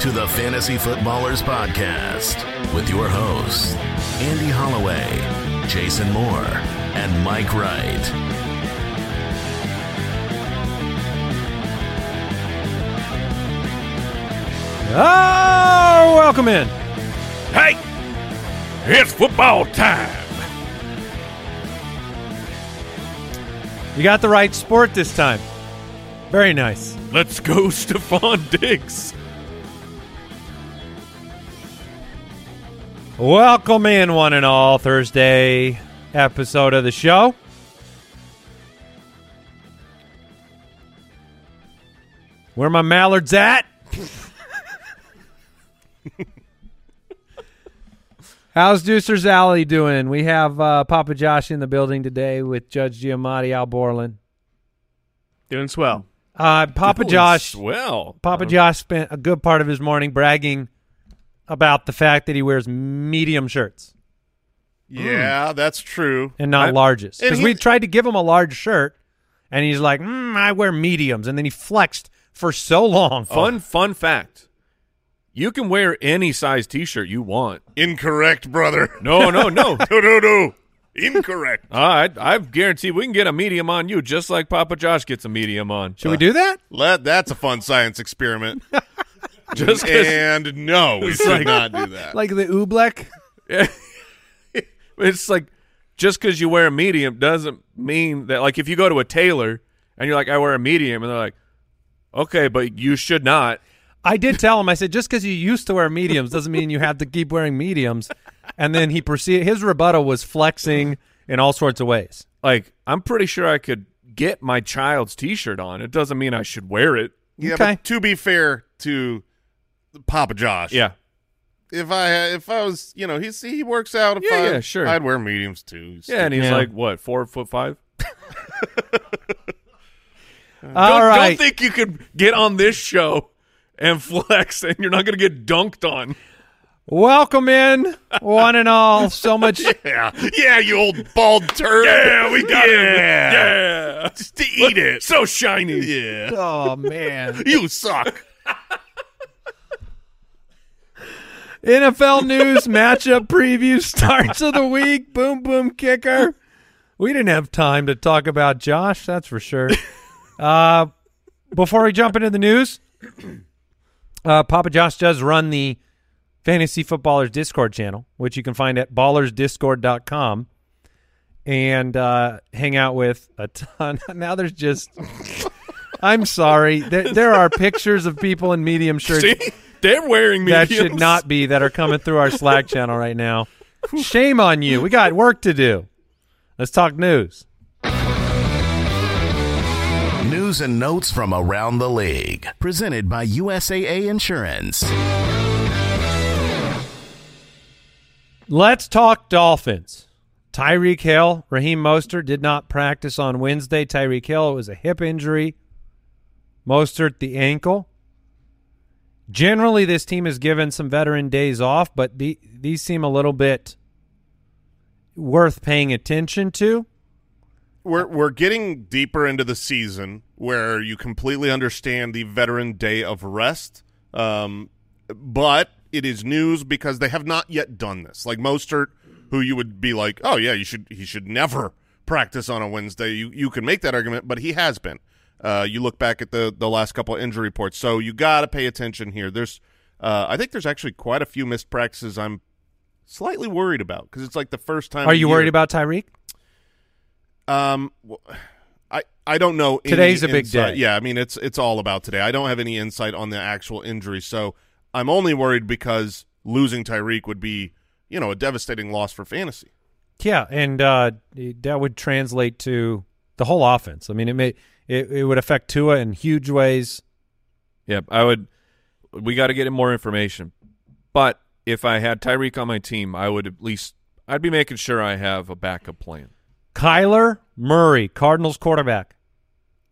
to the Fantasy Footballers Podcast with your hosts, Andy Holloway, Jason Moore, and Mike Wright. Oh, welcome in. Hey, it's football time. You got the right sport this time. Very nice. Let's go, Stefon Diggs. Welcome in, one and all, Thursday episode of the show. Where my mallards at? How's Deucer's Alley doing? We have uh, Papa Josh in the building today with Judge Giamatti Al Borland. Doing swell. Uh, Papa Doing Josh, Swell. Papa Josh spent a good part of his morning bragging about the fact that he wears medium shirts Yeah, that's true. and not I- larges. Because we tried to give him a large shirt, and he's like, mm, "I wear mediums," and then he flexed for so long. Fun, fun fact. You can wear any size T-shirt you want. Incorrect, brother. No, no, no. no, no, no. Incorrect. All right, I guarantee we can get a medium on you, just like Papa Josh gets a medium on. Should we do that? Let that's a fun science experiment. Just 'cause- and no, we should like- not do that. Like the oobleck? it's like just because you wear a medium doesn't mean that. Like if you go to a tailor and you're like, I wear a medium, and they're like, okay, but you should not. I did tell him. I said, just because you used to wear mediums doesn't mean you have to keep wearing mediums. And then he proceeded. His rebuttal was flexing in all sorts of ways. Like I'm pretty sure I could get my child's T-shirt on. It doesn't mean I should wear it. yeah, okay. but to be fair to Papa Josh, Yeah, If I had- if I was, you know, he's he works out. If Yeah, I, yeah, sure. I'd wear mediums too. yeah, and he's Yeah. like what four foot five. All don't, right. don't think you could get on this show and flex, and you're not going to get dunked on. Welcome in, one and all. So much. yeah, yeah, you old bald turd. Yeah, we got yeah. it. Yeah, Just to eat it. so shiny. Yeah, Oh man. you suck. NFL news matchup preview starts of the week. Boom, boom, kicker. We didn't have time to talk about Josh, that's for sure. Uh, before we jump into the news, uh, Papa Josh does run the Fantasy Footballers Discord channel, which you can find at ballersdiscord.com and uh, hang out with a ton. now there's just. I'm sorry. There, there are pictures of people in medium shirts See, they're wearing that should not be that are coming through our Slack channel right now. Shame on you. We got work to do. Let's talk news. News and notes from around the league. Presented by USAA Insurance. Let's talk Dolphins. Tyreek Hill, Raheem Mostert did not practice on Wednesday. Tyreek Hill it was a hip injury. Mostert the ankle. Generally, this team is given some veteran days off, but the, these seem a little bit worth paying attention to. We're we're getting deeper into the season where you completely understand the veteran day of rest. Um, but it is news because they have not yet done this. Like Mostert, who you would be like, oh yeah, you should he should never practice on a Wednesday. You you can make that argument, but he has been. Uh, you look back at the the last couple injury reports, so you got to pay attention here. There's, uh, I think there's actually quite a few missed practices. I'm slightly worried about because it's like the first time. Are you year- worried about Tyreek? Um, I I don't know. Today's a big insight- day. Yeah, I mean it's it's all about today. I don't have any insight on the actual injury, so I'm only worried because losing Tyreek would be you know a devastating loss for fantasy. Yeah, and uh, that would translate to the whole offense. I mean, it may it, it would affect Tua in huge ways. Yep, I would. We got to get him more information. But if I had Tyreek on my team, I would at least I'd be making sure I have a backup plan. Kyler Murray, Cardinals quarterback,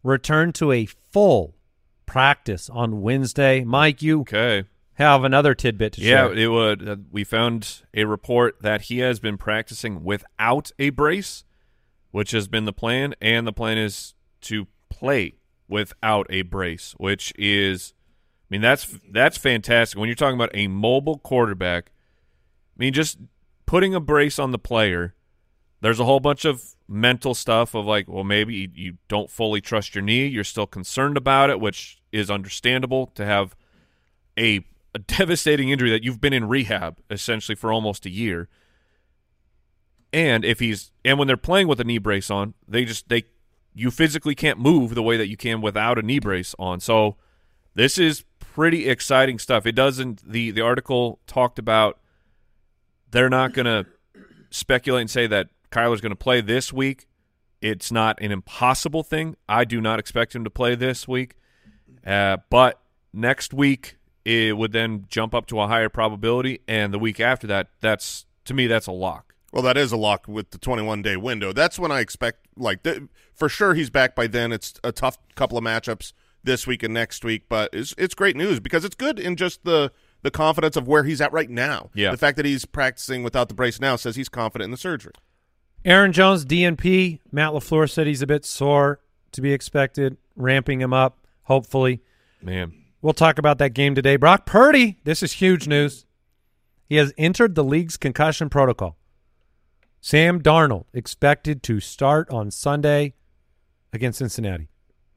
returned to a full practice on Wednesday. Mike, you Okay. have another tidbit to Yeah, share. Yeah, it would. Uh, we found a report that he has been practicing without a brace, which has been the plan, and the plan is to play without a brace, which is I mean, that's that's fantastic. When you're talking about a mobile quarterback, I mean, just putting a brace on the player. There's a whole bunch of mental stuff of like, well, maybe you, don't fully trust your knee. You're still concerned about it, which is understandable to have a, a devastating injury that you've been in rehab essentially for almost a year. And if he's and when they're playing with a knee brace on, they just they you physically can't move the way that you can without a knee brace on. So this is pretty exciting stuff. It doesn't the the article talked about they're not going to speculate and say that Kyler's going to play this week. It's not an impossible thing. I do not expect him to play this week. Uh, but next week it would then jump up to a higher probability and the week after that that's to me that's a lock. Well, that is a lock with the 21 day window. That's when I expect, like, th- for sure he's back by then. It's a tough couple of matchups this week and next week, but it's it's great news because it's good in just the the confidence of where he's at right now. Yeah. the fact that he's practicing without the brace now says he's confident in the surgery. Aaron Jones, DNP. Matt LaFleur said he's a bit sore to be expected, ramping him up, hopefully. Man, We'll talk about that game today. Brock Purdy, this is huge news. He has entered the league's concussion protocol. Sam Darnold expected to start on Sunday against Cincinnati.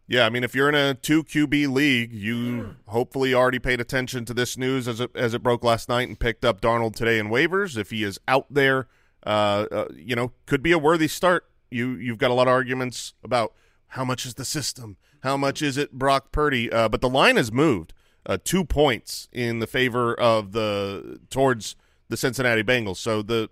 Yeah, I mean, if you're in a two QB league, you hopefully already paid attention to this news as it as it broke last night and picked up Darnold today in waivers. If he is out there, uh, uh, you know, could be a worthy start. You you've got a lot of arguments about how much is the system, how much is it Brock Purdy, uh, but the line has moved uh, two points in the favor of the towards the Cincinnati Bengals. So the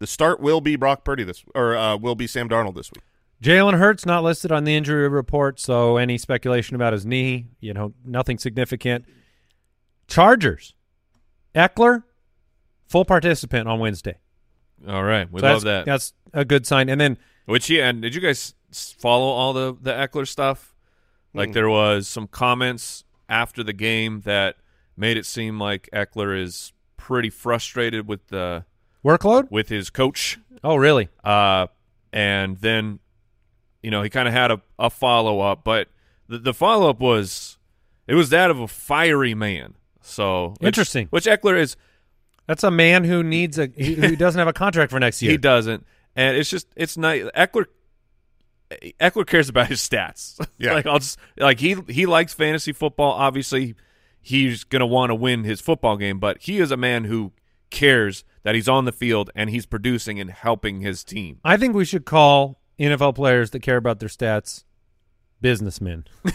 the start will be Brock Purdy this or uh, will be Sam Darnold this week. Jalen Hurts not listed on the injury report, so any speculation about his knee, you know, nothing significant. Chargers, Ekeler, full participant on Wednesday. all right, we So love that's, that. That's a good sign. And then Which he and did you guys follow all the the Ekeler stuff? Like Mm. there was some comments after the game that made it seem like Ekeler is pretty frustrated with the workload. with his coach. Oh, really? Uh, and then you know he kind of had a, a follow up, but the, the follow up was it was that of a fiery man. So Interesting. Which Ekeler is That's a man who needs a who who doesn't have a contract for next year. He doesn't, and it's just it's nice. Ekeler Ekeler cares about his stats. Yeah. like I'll just like he he likes fantasy football. Obviously, he's gonna want to win his football game, but he is a man who cares that he's on the field and he's producing and helping his team. I think we should call NFL players that care about their stats businessmen.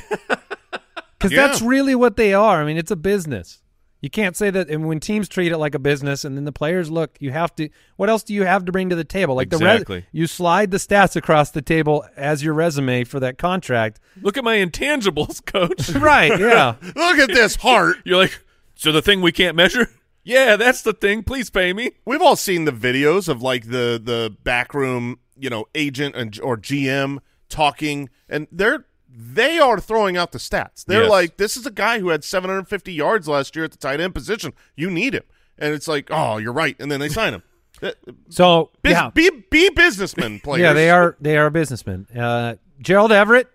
Because Yeah. that's really what they are. I mean, it's a business. You can't say that. And when teams treat it like a business, and then the players look, you have to. What else do you have to bring to the table? Like the Exactly. res- you slide the stats across the table as your resume for that contract. Look at my intangibles, coach. right? Yeah. Look at this heart. You're like, so the thing we can't measure? Yeah, that's the thing. Please pay me. We've all seen the videos of like the the backroom, you know, agent and or GM talking, and they're they are throwing out the stats. They're Yes. like, "This is a guy who had 750 yards last year at the tight end position. You need him." And it's like, "Oh, you're right," and then they sign him. So Bus- yeah, Be be businessmen players. yeah, they are. They are businessmen. Uh, Gerald Everett,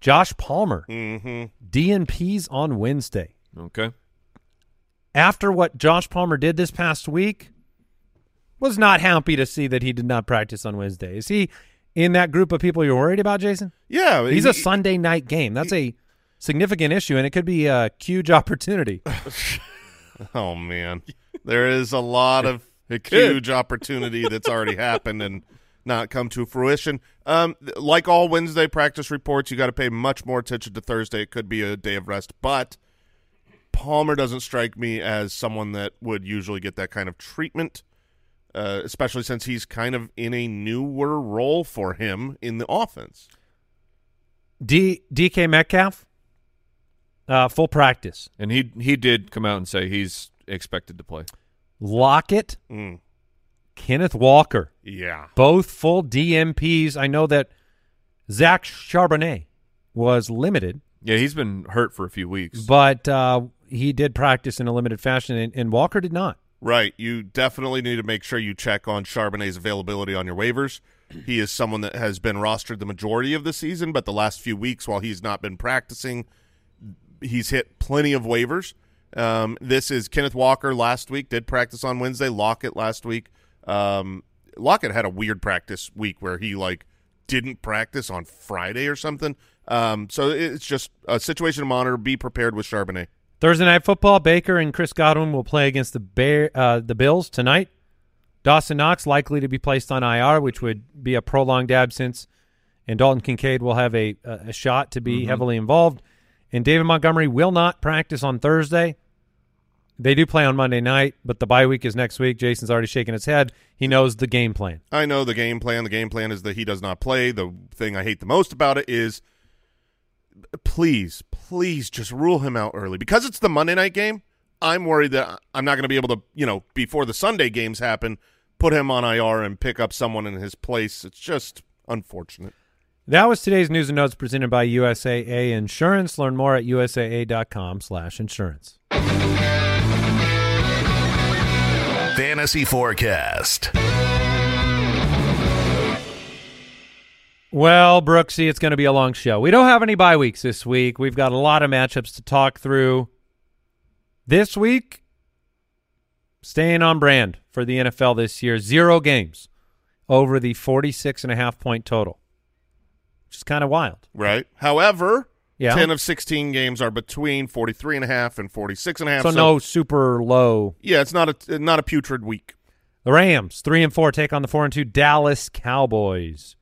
Josh Palmer, Mm-hmm. DNP's on Wednesday. Okay. After what Josh Palmer did this past week, was not happy to see that he did not practice on Wednesday. Is he in that group of people you're worried about, Jason? Yeah, He's he- a Sunday night game. That's a significant issue, and it could be a huge opportunity. Oh man, there is a lot of huge opportunity that's already happened and not come to fruition. Um, like all Wednesday practice reports, you got to pay much more attention to Thursday. It could be a day of rest, but Palmer doesn't strike me as someone that would usually get that kind of treatment, uh, especially since he's kind of in a newer role for him in the offense. D DK Metcalf, uh, full practice. And he he did come out and say he's expected to play. Lockett, Mm, Kenneth Walker, yeah, both full DNPs. I know that Zach Charbonnet was limited, Yeah, he's been hurt for a few weeks. but uh, he did practice in a limited fashion, and, and Walker did not. Right. You definitely need to make sure you check on Charbonnet's availability on your waivers. He is someone that has been rostered the majority of the season, but the last few weeks, while he's not been practicing, he's hit plenty of waivers. Um, this is Kenneth Walker last week did practice on Wednesday. Lockett last week. Um, Lockett had a weird practice week where he like didn't practice on Friday or something. Um, so it's just a situation to monitor. Be prepared with Charbonnet. Thursday night football. Baker and Chris Godwin will play against the Bear, uh, the Bills tonight. Dawson Knox likely to be placed on IR, which would be a prolonged absence, and Dalton Kincaid will have a a shot to be mm-hmm. heavily involved. And David Montgomery will not practice on Thursday. They do play on Monday night, but the bye week is next week. Jason's already shaking his head. He knows the game plan. I know the game plan. The game plan is that he does not play. The thing I hate the most about it is please, please just rule him out early. Because it's the Monday night game, I'm worried that I'm not going to be able to, you know, before the Sunday games happen, put him on IR and pick up someone in his place. It's just unfortunate. That was today's news and notes presented by USAA Insurance. Learn more at usaa.com slash insurance. Fantasy Forecast. Well, Brooksy, it's going to be a long show. We don't have any bye weeks this week. We've got a lot of matchups to talk through. This week, staying on brand for the NFL this year, zero games over the 46 and a half point total, which is kind of wild. Right. However, yeah. 10 of 16 games are between 43 and a half and 46 and a half. So, so no super low. Yeah, it's not a not a putrid week. The Rams, 3 and 4 take on the 4 and 2 Dallas Cowboys.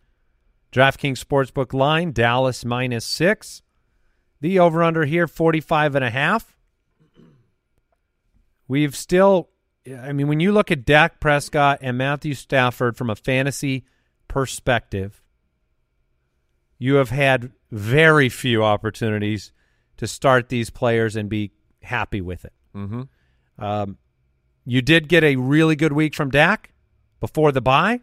DraftKings Sportsbook line Dallas minus 6. The over under here 45 and a half. We've still I mean when you look at Dak Prescott and Matthew Stafford from a fantasy perspective, you have had very few opportunities to start these players and be happy with it. Mm-hmm. Um, you did get a really good week from Dak before the bye.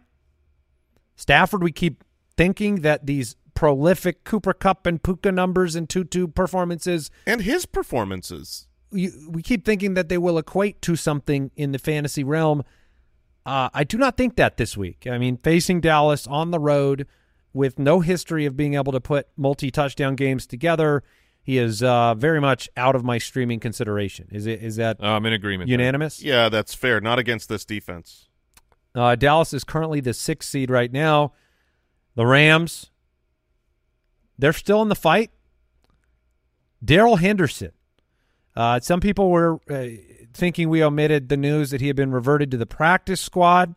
Stafford, we keep thinking that these prolific Cooper Kupp and Puka numbers and Tutu performances and his performances. You, we keep thinking that they will equate to something in the fantasy realm. Uh, I do not think that this week. I mean, facing Dallas on the road – with no history of being able to put multi touchdown games together. He is uh, very much out of my streaming consideration. Is it? Is that? Uh, I'm in agreement. Unanimous? There. Yeah, that's fair. Not against this defense. Uh, Dallas is currently the sixth seed right now. The Rams, they're still in the fight. Darrell Henderson. Uh, some people were uh, thinking we omitted the news that he had been reverted to the practice squad.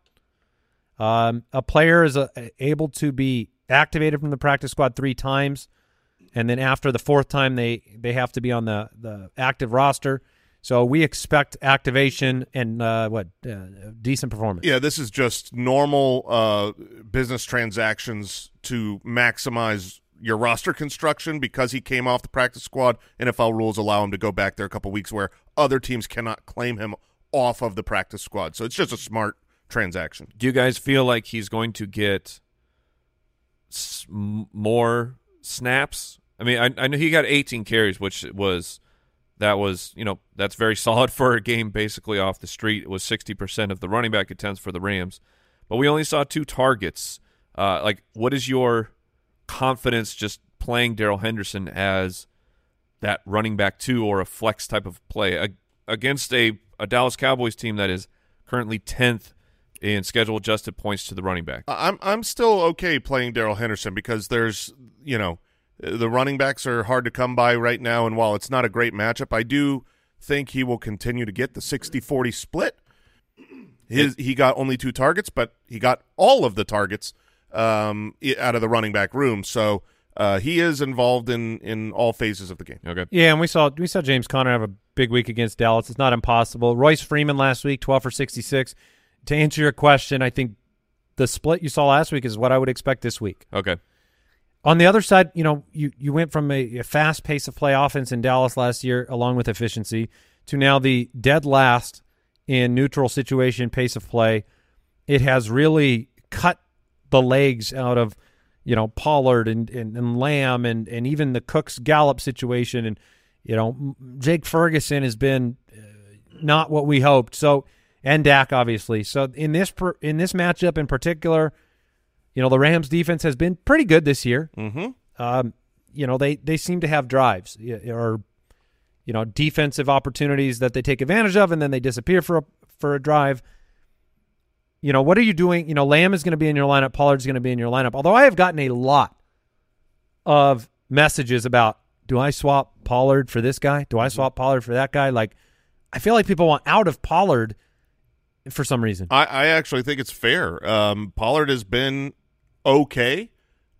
Um, a player is uh, able to be activated from the practice squad three times, and then after the fourth time, they they have to be on the the active roster. So we expect activation and uh, what uh, decent performance. Yeah, this is just normal uh, business transactions to maximize your roster construction because he came off the practice squad. NFL rules allow him to go back there a couple weeks where other teams cannot claim him off of the practice squad. So it's just a smart transaction. Do you guys feel like he's going to get s- more snaps. I mean, I, I know he got 18 carries, which was that was you know that's very solid for a game basically off the street. It was 60 percent of the running back attempts for the Rams, but we only saw two targets. Uh, like, what is your confidence just playing Darrell Henderson as that running back two or a flex type of play a, against a, a Dallas Cowboys team that is currently 10th in schedule adjusted points to the running back. I'm I'm still okay playing Darrell Henderson because there's you know the running backs are hard to come by right now, and while it's not a great matchup, I do think he will continue to get the 60-40 split. His he got only two targets, but he got all of the targets um, out of the running back room. So uh, he is involved in in all phases of the game. Okay. Yeah, and we saw we saw James Conner have a big week against Dallas. It's not impossible. Royce Freeman last week, twelve for sixty six to answer your question, I think the split you saw last week is what I would expect this week. Okay. On the other side, you know, you, you went from a, a fast pace of play offense in Dallas last year, along with efficiency, to now the dead last in neutral situation pace of play. It has really cut the legs out of, you know, Pollard and, and, and Lamb and, and even the Cooks Gallup situation. And, you know, Jake Ferguson has been uh, not what we hoped. So, and Dak obviously. So in this in this matchup in particular, you know the Rams defense has been pretty good this year. Mm-hmm. Um, you know they they seem to have drives or you know, defensive opportunities that they take advantage of, and then they disappear for a for a drive. You know, what are you doing? You know, Lamb is going to be in your lineup. Pollard's going to be in your lineup. Although I have gotten a lot of messages about, do I swap Pollard for this guy? Do I swap Pollard for that guy? Like, I feel like people want out of Pollard for some reason. I, I actually think it's fair. Um, Pollard has been okay,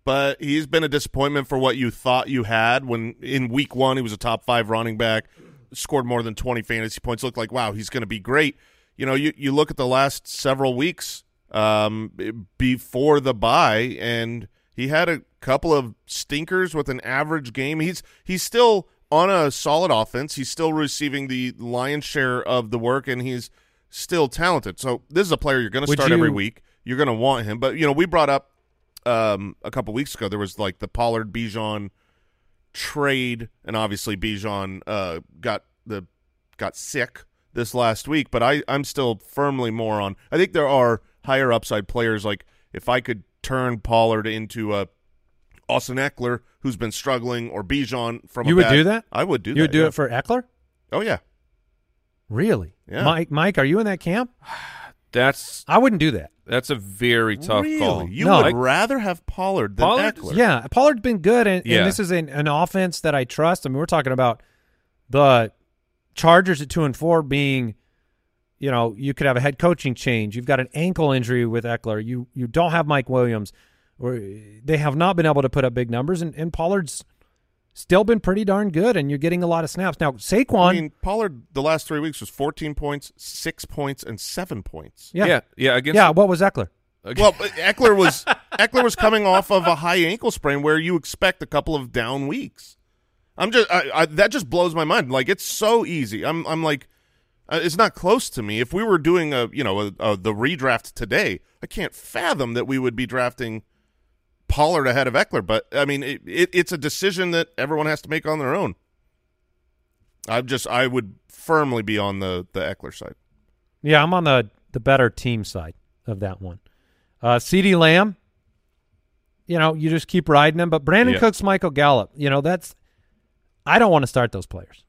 but he's been a disappointment for what you thought you had when in week one he was a top five running back, scored more than 20 fantasy points, looked like, wow, he's going to be great. You know, you, you look at the last several weeks um, before the bye, and he had a couple of stinkers with an average game. He's he's still on a solid offense. He's still receiving the lion's share of the work, and he's still talented. So this is a player you're going to start every week. You're going to want him. But, you know, we brought up um, a couple weeks ago, there was like the Pollard Bijan trade, and obviously Bijan uh, got the got sick this last week. But I I'm still firmly more on. I think there are higher upside players. Like if I could turn Pollard into a Austin Ekeler, who's been struggling, or Bijan from You would bad- do that? I would do that. you that. would do yeah. it for Ekeler? Oh yeah, Really? Yeah. Mike, Mike, are you in that camp? That's I wouldn't do that. that's a very tough really? call. You No. would Like- rather have Pollard than Pollard- Ekeler? Yeah, Pollard's been good, and, Yeah. and this is an, an offense that I trust. I mean, we're talking about the Chargers at two and four being, you know, you could have a head coaching change. You've got an ankle injury with Ekeler. You you don't have Mike Williams, or they have not been able to put up big numbers, and, and Pollard's still been pretty darn good, and you're getting a lot of snaps now. Saquon, I mean, Pollard the last three weeks was 14 points, six points, and seven points. yeah, yeah, yeah, against yeah. What was Ekeler? Well, Ekeler was Ekeler was coming off of a high ankle sprain where you expect a couple of down weeks. I'm just I, I, that just blows my mind. Like it's so easy. I'm I'm like uh, it's not close to me. If we were doing a you know a, a, the redraft today, I can't fathom that we would be drafting Pollard ahead of Ekeler. But I mean, it, it, it's a decision that everyone has to make on their own. I'm just I would firmly be on the the Ekeler side. Yeah, I'm on the the better team side of that one. Uh, CeeDee Lamb, you know, you just keep riding him. But Brandon Yeah. Cooks, Michael Gallup, you know, that's I don't want to start those players.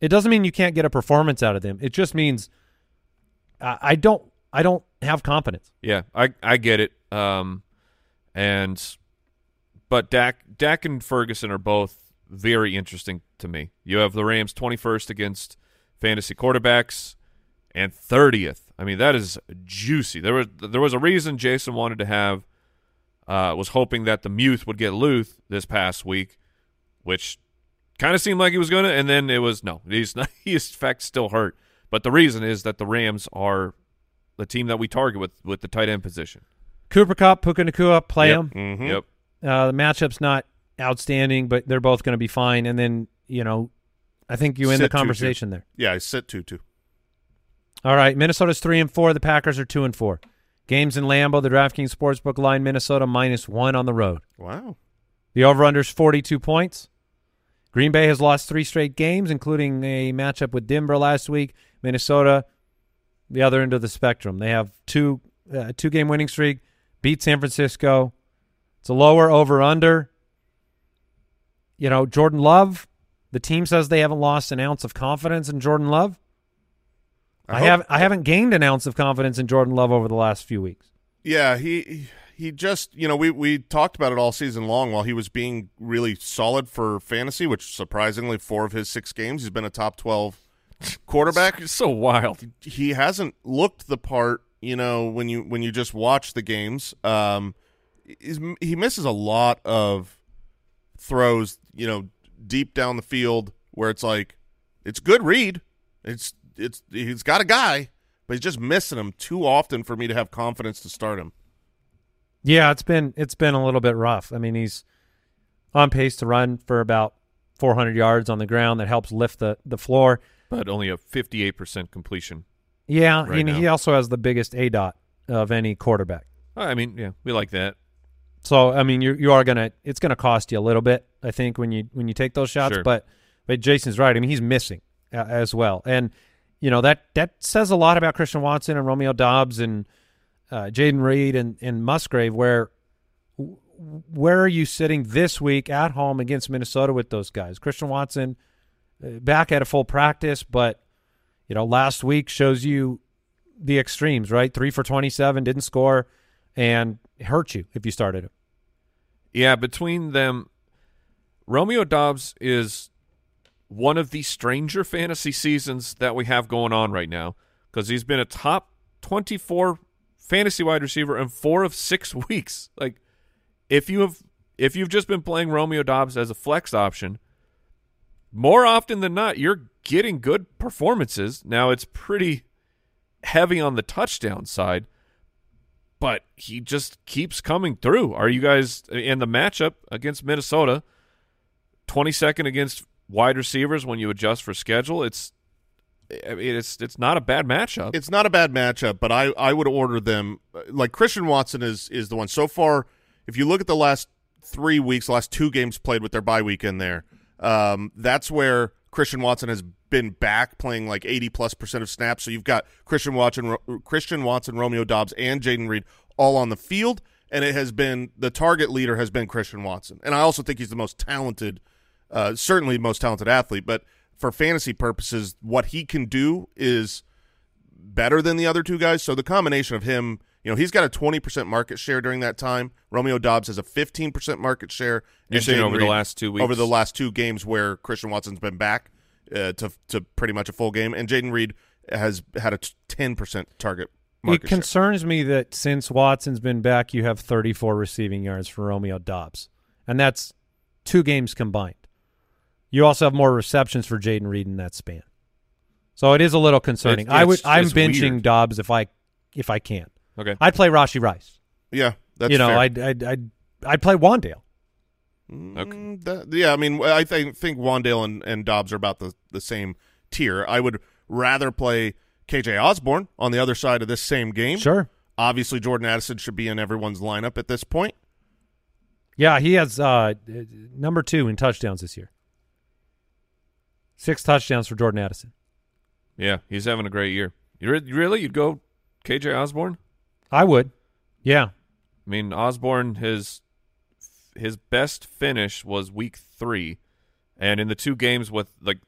It doesn't mean you can't get a performance out of them. It just means I, I don't I don't have confidence. Yeah, I I get it. Um, and but Dak Dak and Ferguson are both very interesting to me. You have the Rams twenty first against fantasy quarterbacks and thirtieth. I mean that is juicy. There was there was a reason Jason wanted to have uh, was hoping that the Muth would get Luth this past week, which kind of seemed like he was going to, and then it was no. He's not. He's in fact still hurt. But the reason is that the Rams are the team that we target with with the tight end position. Cooper Kupp, Puka Nacua, play Yep. them. Mhm. Yep. Uh, the matchup's not outstanding, but they're both going to be fine. And then you know, I think you end the Sit two, two. conversation there. Yeah, I sit two two. All right, Minnesota's three and four. The Packers are two and four. Games in Lambeau. The DraftKings Sportsbook line: Minnesota minus one on the road. Wow. The over/under is forty-two points. Green Bay has lost three straight games, including a matchup with Denver last week. Minnesota, the other end of the spectrum. They have two uh, two-game winning streak. Beat San Francisco. It's a lower over/under. You know, Jordan Love. The team says they haven't lost an ounce of confidence in Jordan Love. I, hope- have I haven't gained an ounce of confidence in Jordan Love over the last few weeks. Yeah, he he just you know we we talked about it all season long while he was being really solid for fantasy, which surprisingly four of his six games he's been a top twelve quarterback. It's so wild. He hasn't looked the part, you know, when you when you just watch the games. Um, he's, he misses a lot of throws, you know, deep down the field where it's like it's good read, it's it's he's got a guy, but he's just missing him too often for me to have confidence to start him. Yeah, it's been it's been a little bit rough. I mean, he's on pace to run for about 400 yards on the ground. That helps lift the the floor. But only a 58% completion. Yeah, Right and now. he also has the biggest A dot of any quarterback. I mean, yeah, we like that. So I mean, you you are gonna it's gonna cost you a little bit, I think, when you when you take those shots. Sure. But but Jason's right. I mean, he's missing uh, as well, and you know that that says a lot about Christian Watson and Romeo Doubs and uh, Jayden Reed and and Musgrave. Where where are you sitting this week at home against Minnesota with those guys? Christian Watson uh, back at a full practice, but you know, last week shows you the extremes, right? Three for twenty-seven, didn't score, and hurt you if you started him. Yeah, between them, Romeo Doubs is one of the stranger fantasy seasons that we have going on right now because he's been a top 24 fantasy wide receiver in four of six weeks. Like, if you have if you've just been playing Romeo Doubs as a flex option, more often than not, you're getting good performances. Now it's pretty heavy on the touchdown side, but he just keeps coming through. Are you guys in the matchup against Minnesota? 22nd against wide receivers when you adjust for schedule. It's I mean, it's it's not a bad matchup. It's not a bad matchup, but I, I would order them like Christian Watson is is the one so far. If you look at the last three weeks, last two games played with their bye week in there, um, that's where Christian Watson has been back playing like eighty plus percent of snaps. So you've got Christian Watson, Christian Watson, Romeo Doubs, and Jayden Reed all on the field, and it has been the target leader has been Christian Watson, and I also think he's the most talented, uh, certainly most talented athlete, but for fantasy purposes, what he can do is better than the other two guys. So the combination of him, you know, he's got a 20% market share during that time. Romeo Doubs has a 15% market share. You're saying over Reed, the last two weeks? Over the last two games where Christian Watson's been back uh, to, to pretty much a full game. And Jayden Reed has had a 10% target It concerns share. me that since Watson's been back, you have 34 receiving yards for Romeo Doubs. And that's two games combined. You also have more receptions for Jayden Reed in that span. So it is a little concerning. It's, I would I'm benching weird. Doubs if I if I can. Okay. I'd play Rashee Rice. Yeah, that's you know fair. I'd, I'd I'd I'd play Wan'Dale. Okay. Mm, that, yeah, I mean I think think Wan'Dale and, and Doubs are about the the same tier. I would rather play KJ Osborn on the other side of this same game. Sure. Obviously, Jordan Addison should be in everyone's lineup at this point. Yeah, he has uh, number two in touchdowns this year. Six touchdowns for Jordan Addison. Yeah, he's having a great year. You really? You'd go KJ Osborn? I would. Yeah. I mean, Osborn his his best finish was week three, and in the two games with like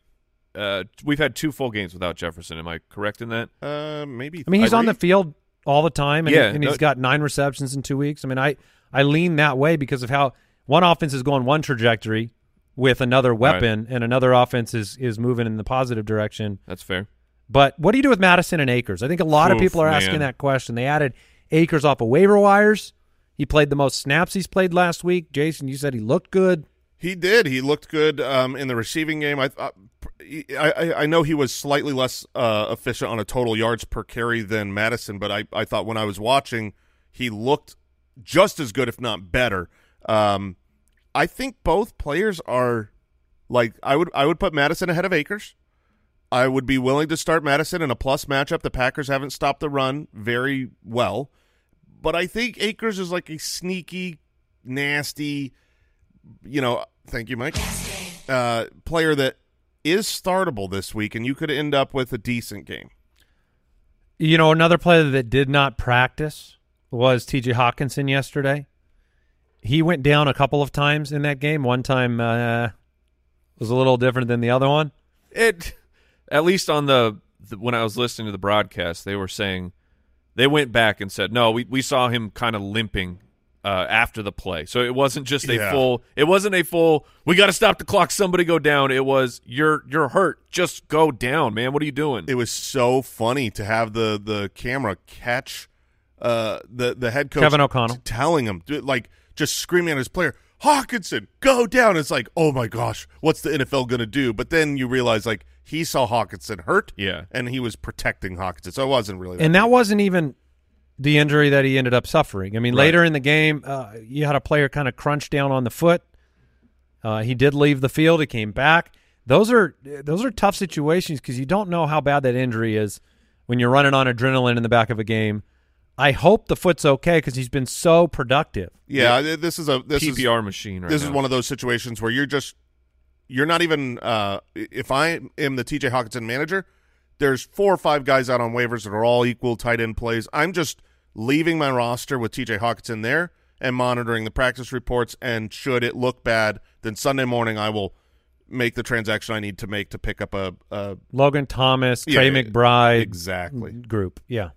uh, we've had two full games without Jefferson. Am I correct in that? Uh, maybe. I mean, he's on the field all the time, and, yeah, and he's got nine receptions in two weeks. I mean, I I lean that way because of how one offense is going one trajectory, with another weapon right. and another offense is is moving in the positive direction. That's fair. But what do you do with Mattison and Akers? I think a lot Oof, of people are man. asking that question. They added Akers off of waiver wires. He played the most snaps he's played last week. Jason, you said he looked good. He did. He looked good um, in the receiving game. I, I, I, I know he was slightly less uh, efficient on a total yards per carry than Mattison, but I, I thought when I was watching, he looked just as good, if not better. Um, I think both players are like I would I would put Mattison ahead of Akers. I would be willing to start Mattison in a plus matchup. The Packers haven't stopped the run very well, but I think Akers is like a sneaky, nasty, you know. Thank you, Mike. Uh, player that is startable this week, and you could end up with a decent game. You know, another player that did not practice was T.J. Hockenson yesterday he went down a couple of times in that game. One time uh, was a little different than the other one. It, at least on the, the, when I was listening to the broadcast, they were saying they went back and said no. We we saw him kind of limping uh, after the play, so it wasn't just a yeah. full. It wasn't a full. We got to stop the clock. Somebody go down. It was you're you're hurt. Just go down, man. What are you doing? It was so funny to have the the camera catch uh, the the head coach Kevin O'Connell telling him like just screaming at his player, Hockenson go down. It's like, oh my gosh, what's the NFL going to do? But then you realize, like, he saw Hockenson hurt, yeah, and he was protecting Hockenson. so it wasn't really. That and that wasn't even the injury that he ended up suffering. I mean, right. later in the game, uh, you had a player kind of crunch down on the foot. Uh, he did leave the field. He came back. Those are those are tough situations because you don't know how bad that injury is when you're running on adrenaline in the back of a game I hope the foot's okay because he's been so productive. Yeah, yeah, this is a this PPR is, machine. Right this now. is one of those situations where you're just you're not even. Uh, if I am the TJ Hockenson manager, there's four or five guys out on waivers that are all equal tight end plays. I'm just leaving my roster with TJ Hockenson there and monitoring the practice reports. And should it look bad, then Sunday morning I will make the transaction I need to make to pick up a, a Logan Thomas, Trey yeah, McBride exactly. group. Yeah.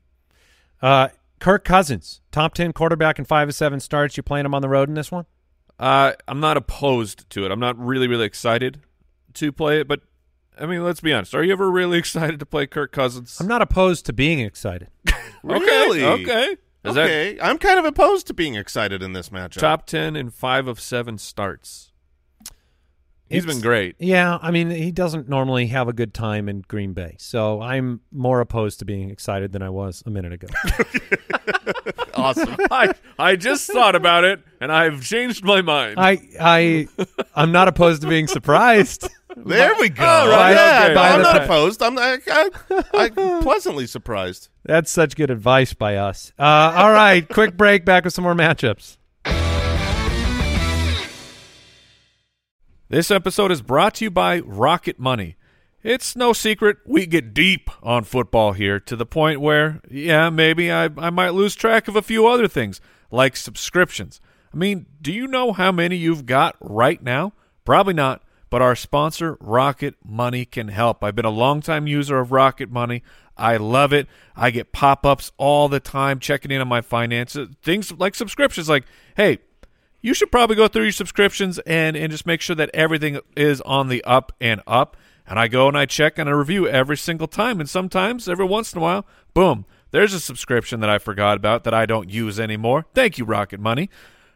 Uh, Kirk Cousins, top 10 quarterback in five of seven starts. You playing him on the road in this one? Uh, I'm not opposed to it. I'm not really, really excited to play it, but I mean, let's be honest. Are you ever really excited to play Kirk Cousins? I'm not opposed to being excited. Really? Okay. Okay. Is that okay, I'm kind of opposed to being excited in this matchup. top ten in five of seven starts? He's It's- been great. Yeah, I mean, he doesn't normally have a good time in Green Bay. So I'm more opposed to being excited than I was a minute ago. awesome. I I just thought about it and I've changed my mind. I I I'm not opposed to being surprised. There we go. All right, yeah, okay. no, By I'm not pa- opposed. I'm I, I, I'm pleasantly surprised. That's such good advice by us. Uh, all right, quick break. Back with some more matchups. This episode is brought to you by Rocket Money. It's no secret we get deep on football here to the point where, yeah, maybe I, I might lose track of a few other things, like subscriptions. I mean, do you know how many you've got right now? Probably not, but our sponsor, Rocket Money, can help. I've been a longtime user of Rocket Money. I love it. I get pop ups all the time checking in on my finances. Things like subscriptions, like, hey, you should probably go through your subscriptions and and just make sure that everything is on the up and up. And I go and I check and I review every single time. And sometimes, every once in a while, boom, there's a subscription that I forgot about that I don't use anymore. Thank you, Rocket Money.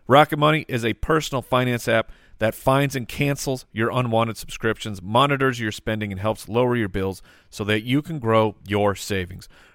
Rocket Money is a personal finance app that finds and cancels your unwanted subscriptions, monitors your spending, and helps lower your bills so that you can grow your savings.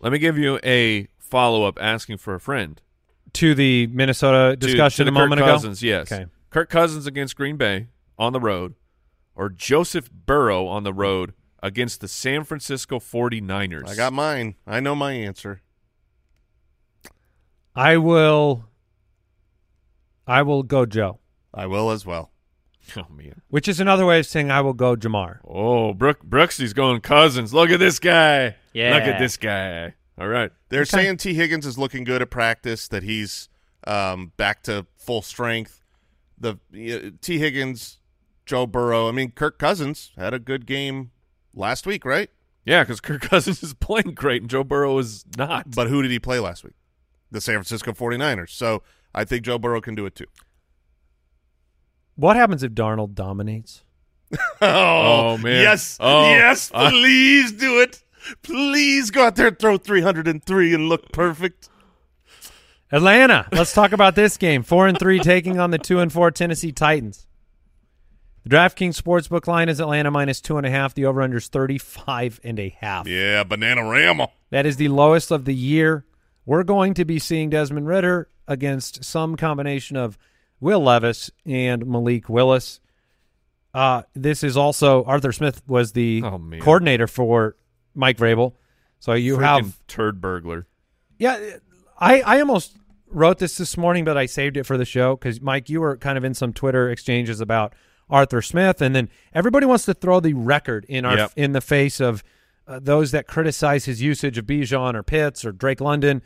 Let me give you a follow up asking for a friend. To the Minnesota discussion to a the moment Kirk ago. Cousins, yes. Okay. Kirk Cousins against Green Bay on the road, or Joseph Burrow on the road against the San Francisco 49ers. I got mine. I know my answer. I will. I will go Joe, I will as well. Oh, man. which is another way of saying I will go Ja'Marr. Oh, Brook, Brooksy's going Cousins. Look at this guy. Yeah. Look at this guy. All right. They're Okay. saying Tee Higgins is looking good at practice. That he's um, back to full strength. The uh, Tee Higgins, Joe Burrow. I mean, Kirk Cousins had a good game last week, right? Yeah, because Kirk Cousins is playing great and Joe Burrow is not. But who did he play last week? The San Francisco 49ers. So I think Joe Burrow can do it too. What happens if Darnold dominates? Oh, oh, man. Yes, Oh, yes, I- please do it. Please go out there and throw 303 and look perfect. Atlanta. Let's talk about this game. Four and three taking on the two and four Tennessee Titans. The DraftKings Sportsbook line is Atlanta minus two and a half. The over/under is thirty-five and a half. Yeah, banana rama. That is the lowest of the year. We're going to be seeing Desmond Ridder against some combination of Will Levis and Malik Willis. Uh, this is also Arthur Smith was the Oh, coordinator for Mike Vrabel. So you Freaking have turd burglar. yeah, I I almost wrote this this morning, but I saved it for the show because Mike, you were kind of in some Twitter exchanges about Arthur Smith, and then everybody wants to throw the record in our Yep. in the face of uh, those that criticize his usage of Bijan or Pitts or Drake London,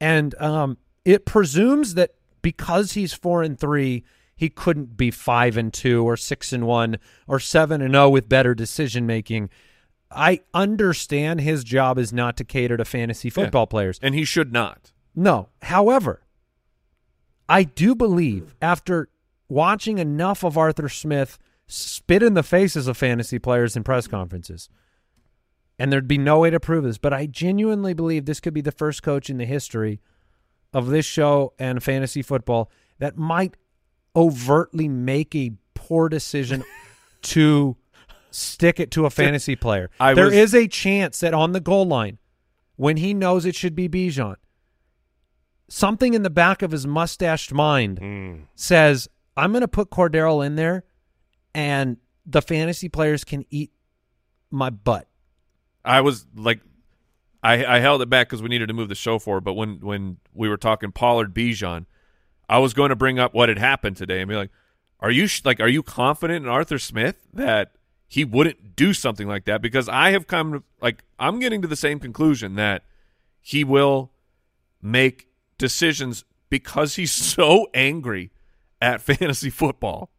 and um, it presumes that because he's four and three, he couldn't be five and two or six and one or seven and zero with better decision making. I understand his job is not to cater to fantasy football players. And he should not. No. However, I do believe after watching enough of Arthur Smith spit in the faces of fantasy players in press conferences, and there'd be no way to prove this, but I genuinely believe this could be the first coach in the history of this show and fantasy football that might overtly make a poor decision to stick it to a fantasy player. I There was- is a chance that on the goal line, when he knows it should be Bijan, something in the back of his mustached mind Mm. says, I'm going to put Cordarrelle in there and the fantasy players can eat my butt. I was like, I I held it back because we needed to move the show forward. But when when we were talking Pollard Bijan, I was going to bring up what had happened today and be like, are you sh- like are you confident in Arthur Smith that he wouldn't do something like that? Because I have come to, like I'm getting to the same conclusion that he will make decisions because he's so angry at fantasy football.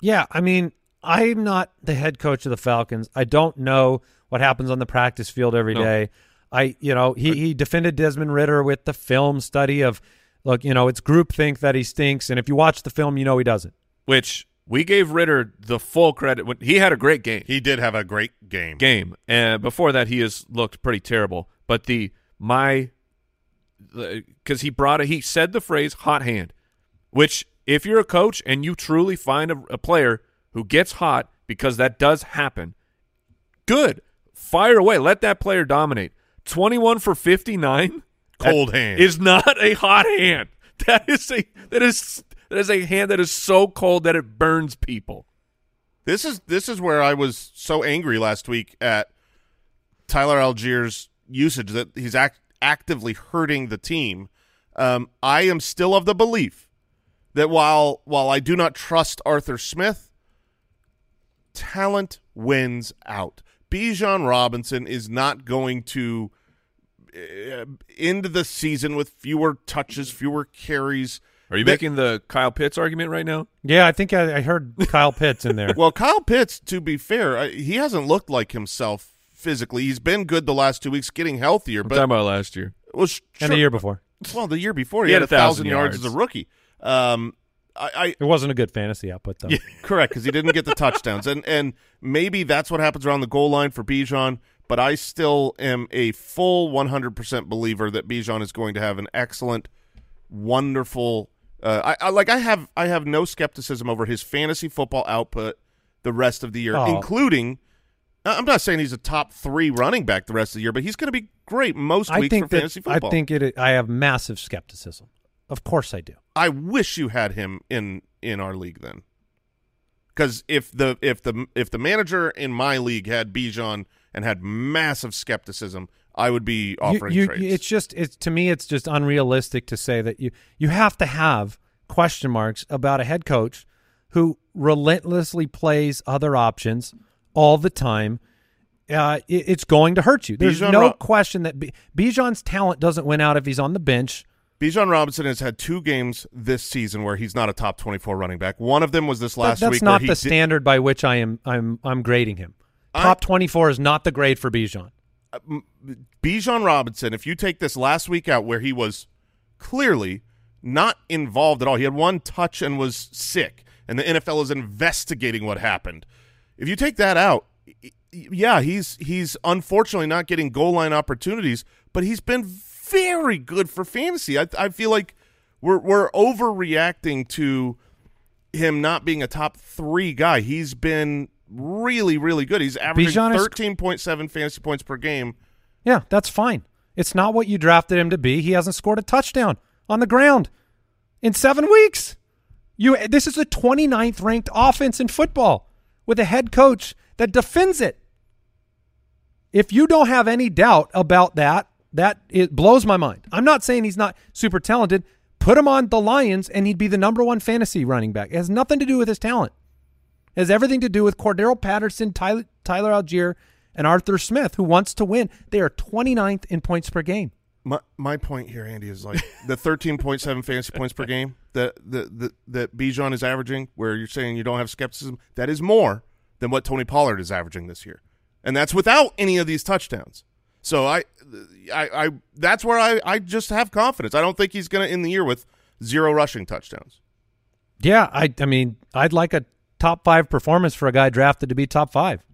Yeah, I mean, I'm not the head coach of the Falcons. I don't know what happens on the practice field every No. day. I, you know, he, he defended Desmond Ridder with the film study of, look, you know, it's groupthink that he stinks, and if you watch the film, you know he doesn't. Which we gave Ridder the full credit when he had a great game. He did have a great game. game. And before that, he has looked pretty terrible. But the my because he brought a he said the phrase "hot hand," which if you're a coach and you truly find a, a player who gets hot because that does happen, good, fire away, let that player dominate. Twenty-one for fifty-nine, Cold that hand. is not a hot hand. That is a that is that is a hand that is so cold that it burns people. This is this is where I was so angry last week at Tyler Allgeier's usage that he's act- actively hurting the team. Um, I am still of the belief that while while I do not trust Arthur Smith, talent wins out. Bijan Robinson is not going to end the season with fewer touches, fewer carries. Are you That- making the Kyle Pitts argument right now? Yeah, I think I, I heard Kyle Pitts in there. Well, Kyle Pitts, to be fair, uh, he hasn't looked like himself physically. He's been good the last two weeks, getting healthier. I'm But talking about last year. was and the year before. well, the year before he, He had, had a thousand, 1,000 yards. as a rookie. Um, I, It wasn't a good fantasy output, though. I correct because he didn't get the touchdowns, and and maybe that's what happens around the goal line for Bijan. But I still am a full 100% believer that Bijan is going to have an excellent, wonderful. Uh, I, I like. I have. I have no skepticism over his fantasy football output the rest of the year, Oh. including. I'm not saying he's a top three running back the rest of the year, but he's going to be great most I weeks think for that fantasy football. I think it. I have massive skepticism. Of course, I do. I wish you had him in in our league then, because if the if the if the manager in my league had Bijan and had massive skepticism, I would be offering you, trades. It's just it's to me it's just unrealistic to say that you you have to have question marks about a head coach who relentlessly plays other options all the time. Uh, it- it's going to hurt you. There's Bijan no question that B- Bijan's talent doesn't win out if he's on the bench. Bijan Robinson has had two games this season where he's not a top twenty four running back. One of them was this That- last that's week. That's not the standard by which I am I'm I'm grading him. I- Top 24 is not the grade for Bijan. Uh, Bijan Robinson, if you take this last week out where he was clearly not involved at all, he had one touch and was sick, and the NFL is investigating what happened. If you take that out, yeah, he's he's unfortunately not getting goal line opportunities, but he's been very good for fantasy. I, I feel like we're we're overreacting to him not being a top three guy. He's been really, really good. He's averaging Bijan thirteen point seven fantasy points per game. Yeah, that's fine. It's not what you drafted him to be. He hasn't scored a touchdown on the ground in 7 weeks. You this is the 29th ranked offense in football with a head coach that defends it. If you don't have any doubt about that, that it blows my mind. I'm not saying he's not super talented. Put him on the Lions and he'd be the number 1 fantasy running back. It has nothing to do with his talent. Has everything to do with Cordarrelle Patterson, Tyler, Tyler Allgeier, and Arthur Smith, who wants to win. They are 29th in points per game. My my point here, Andy, is like the thirteen point seven fantasy points per game that the, the that Bijan is averaging, where you're saying you don't have skepticism, that is more than what Tony Pollard is averaging this year, and that's without any of these touchdowns. So I, I, I that's where I, I just have confidence. I don't think he's going to end the year with zero rushing touchdowns. Yeah, I, I mean, I'd like a top five performance for a guy drafted to be top five.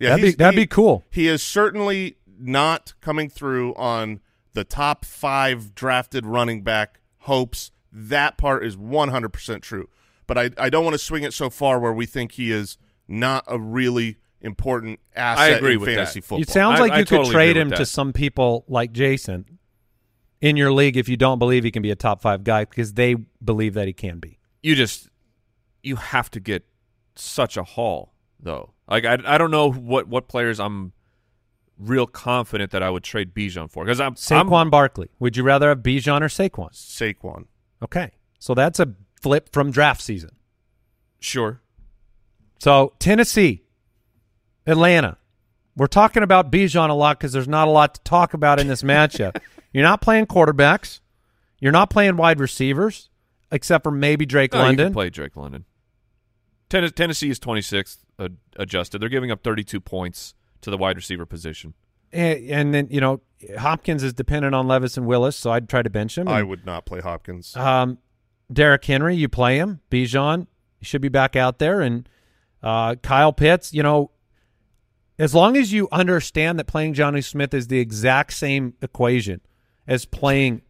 Yeah, that'd be that'd he- be cool. He is certainly not coming through on the top five drafted running back hopes. That part is 100% true. But I, I don't want to swing it so far where we think he is not a really important asset agree in with fantasy that. football. It sounds like I you totally could trade him with to some people like Jason in your league if you don't believe he can be a top five guy because they believe that he can be. You just you have to get such a haul though. Like I, I don't know what what players I'm real confident that I would trade Bijan for because I'm Saquon I'm, Barkley. Would you rather have Bijan or Saquon? Saquon. Okay. So that's a flip from draft season. sure. So Tennessee, Atlanta. We're talking about Bijan a lot because there's not a lot to talk about in this matchup. You're not playing quarterbacks. You're not playing wide receivers, except for maybe Drake No, you London. can play Drake London. Ten- Tennessee is 26th uh, adjusted. They're giving up 32 points to the wide receiver position. and, and then you know Hopkins is dependent on Levis and Willis, so I'd try to bench him. I would not play Hopkins. um, Derrick Henry, you play him. Bijan, should be back out there, and uh, Kyle Pitts. You know, as long as you understand that playing Jonnu Smith is the exact same equation as playing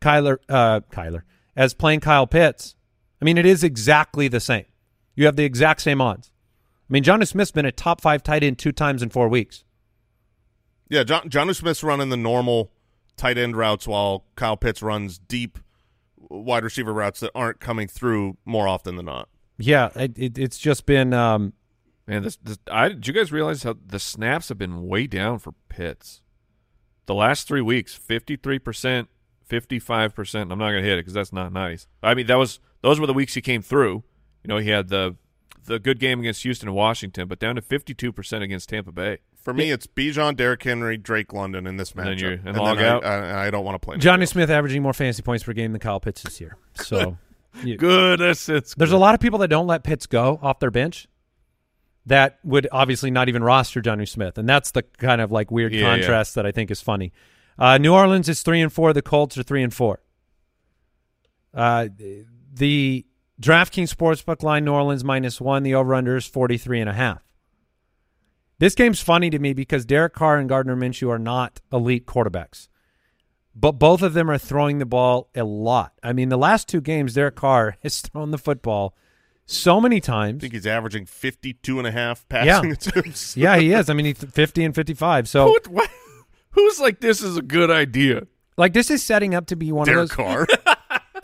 Kyler, uh, Kyler, as playing Kyle Pitts. I mean, it is exactly the same. You have the exact same odds. I mean, Jonnu Smith's been a top five tight end two times in four weeks. yeah, John John Smith's running the normal tight end routes while Kyle Pitts runs deep wide receiver routes that aren't coming through more often than not. Yeah, it, it, it's just been um, Man, this, this I did you guys realize how the snaps have been way down for Pitts? The last three weeks, 53 percent, 55 percent. I'm not gonna hit it because that's not nice. I mean, that was those were the weeks he came through. You know, he had the the good game against Houston and Washington, but down to 52 percent against Tampa Bay. For me, it's Bijan, Derrick Henry, Drake London in this And then matchup. you- and log I, out? I, I don't want to play Jonnu Smith averaging more fantasy points per game than Kyle Pitts this year. So you- Good. That's it's there's a lot of people that don't let Pitts go off their bench that would obviously not even roster Jonnu Smith, and that's the kind of like weird Yeah, yeah. contrast that I think is funny. Uh, New Orleans is three and four. The Colts are three and four. Uh, the DraftKings Sportsbook line: New Orleans minus one. The over/under is forty three and a half. This game's funny to me because Derek Carr and Gardner Minshew are not elite quarterbacks, but both of them are throwing the ball a lot. I mean, the last two games, Derek Carr has thrown the football so many times. I think he's averaging 52 and a half passing attempts. Yeah, he is. I mean, he's 50 and 55. So, What, what? Who's like this is a good idea? like, this is setting up to be one Derek of those. Carr.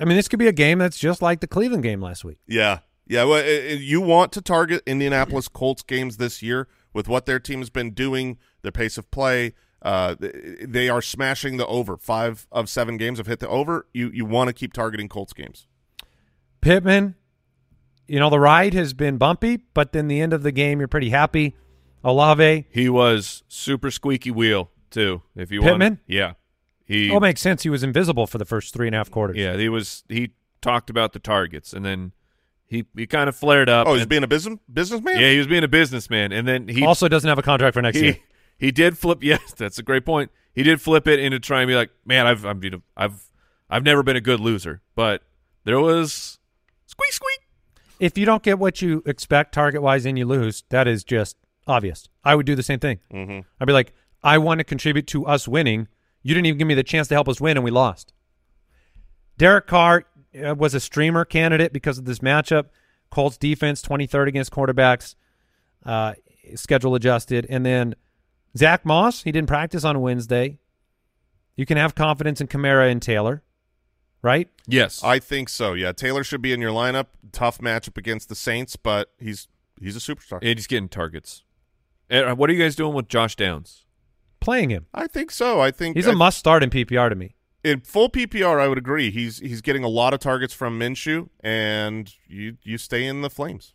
I mean, this could be a game that's just like the Cleveland game last week. yeah. Yeah. Well, i- i- you want to target Indianapolis Colts games this year with what their team has been doing, their pace of play. Uh, they are smashing the over. Five of seven games have hit the over. You you want to keep targeting Colts games. Pittman, you know, the ride has been bumpy, but then the end of the game, you're pretty happy. Olave, He was super squeaky wheel too. If you want Pittman? want, yeah, he oh, it makes sense. He was invisible for the first three and a half quarters. yeah he was he talked about the targets and then he he kind of flared up. Oh, he's and- being a business businessman. yeah he was being a businessman and then he also doesn't have a contract for next year. he he did flip. Yes, that's a great point. He did flip it into trying to be like, man, I've I'm, you know, I've I've never been a good loser, but there was squeak squeak. If you don't get what you expect target wise and you lose, that is just obvious. I would do the same thing. Mhm. I'd be like, I want to contribute to us winning. You didn't even give me the chance to help us win, and we lost. Derek Carr uh, was a streamer candidate because of this matchup. Colts defense, 23rd against quarterbacks, uh, schedule adjusted. And then Zack Moss, he didn't practice on Wednesday. You can have confidence in Kamara and Taylor, right? Yes, I think so. Yeah, Taylor should be in your lineup. Tough matchup against the Saints, but he's he's a superstar. and he's getting targets. And what are you guys doing with Josh Downs? Playing him. I think so. I think He's a I- must start in PPR to me. in full PPR. I would agree. He's he's getting a lot of targets from Minshew, and you you stay in the flames.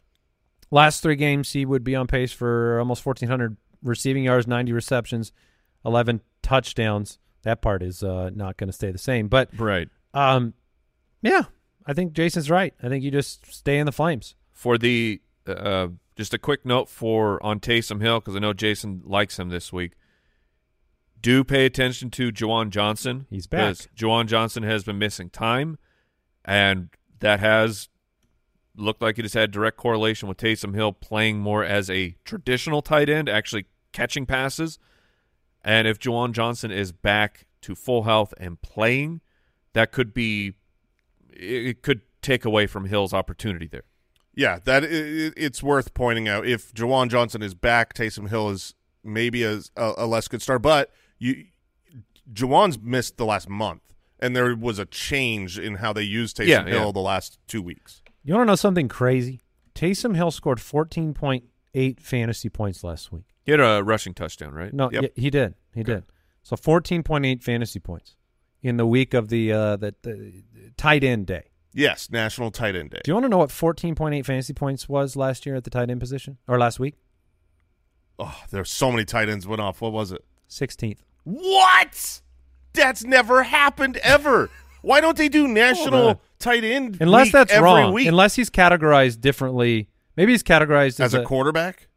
Last three games, he would be on pace for almost 1,400 receiving yards, 90 receptions, 11 touchdowns. That part is uh, not going to stay the same. But, Right um, yeah, I think Jason's right. I think you just stay in the flames. for the uh, just a quick note for on Taysom Hill because I know Jason likes him this week. Do pay attention to Juwan Johnson. He's back. Juwan Johnson has been missing time, and that has looked like it has had direct correlation with Taysom Hill playing more as a traditional tight end, actually catching passes. And if Juwan Johnson is back to full health and playing, that could be it it could take away from Hill's opportunity there. Yeah, that i- i- it's worth pointing out. If Juwan Johnson is back, Taysom Hill is maybe a, a, a less good start. But you, Juwan's missed the last month, and there was a change in how they used Taysom Yeah, Hill yeah. the last two weeks. You want to know something crazy? Taysom Hill scored 14.8 fantasy points last week. He had a rushing touchdown, right? No, Yep. y- he did. He did. So fourteen point eight fantasy points in the week of the uh, the, the tight end day. Yes, National Tight End Day. Do you want to know what fourteen point eight fantasy points was last year at the tight end position or last week? Oh, there's so many tight ends went off. What was it? Sixteenth. What? That's never happened ever. Why don't they do on. national tight end Unless week that's every wrong. week Unless he's categorized differently. Maybe he's categorized as a quarterback?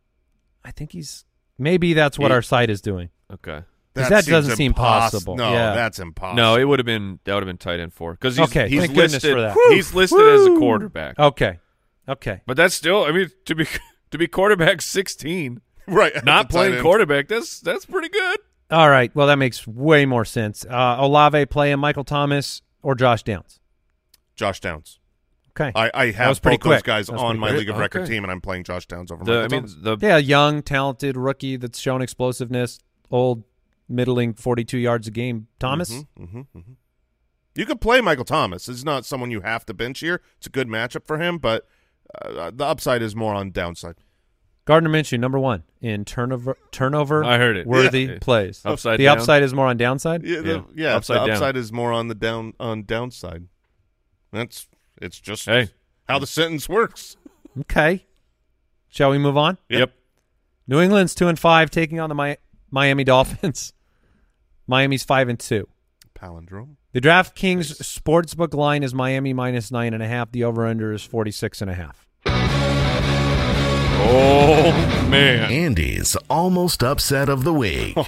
I think he's. Maybe that's what He- our site is doing. Okay. that seems doesn't seem possible. No, Yeah. that's impossible. No, it would have been that would have been tight end four because he's, Okay, he's thank goodness listed for that. he's listed as a quarterback. Okay. Okay. But that's still, I mean, to be to be quarterback sixteen, right. not playing quarterback, that's that's pretty good. All right. Well, that makes way more sense. Uh, Olave playing Michael Thomas or Josh Downs. Josh Downs. Okay. I, I have pretty both those guys on my quick. league of record Okay. team, and I'm playing Josh Downs over The, Michael I mean, Thomas. the yeah, young, talented rookie that's shown explosiveness. Old, middling, forty-two yards a game. Thomas. hmm hmm You could play Michael Thomas. It's not someone you have to bench here. It's a good matchup for him, but uh, the upside is more on downside. Gardner Minshew, number one in turnover turnover I heard it. worthy Yeah. plays. Upside the down. upside is more on downside. Yeah, the, Yeah. yeah. Upside the down. upside is more on the down on downside. That's it's just Hey. how the sentence works. Okay. Shall we move on? Yep. New England's two and five, taking on the Mi- Miami Dolphins. Miami's five and two. Palindrome. The DraftKings sportsbook line is Miami minus nine and a half. The over/under is forty-six and a half. Oh man. Andy's almost upset of the week.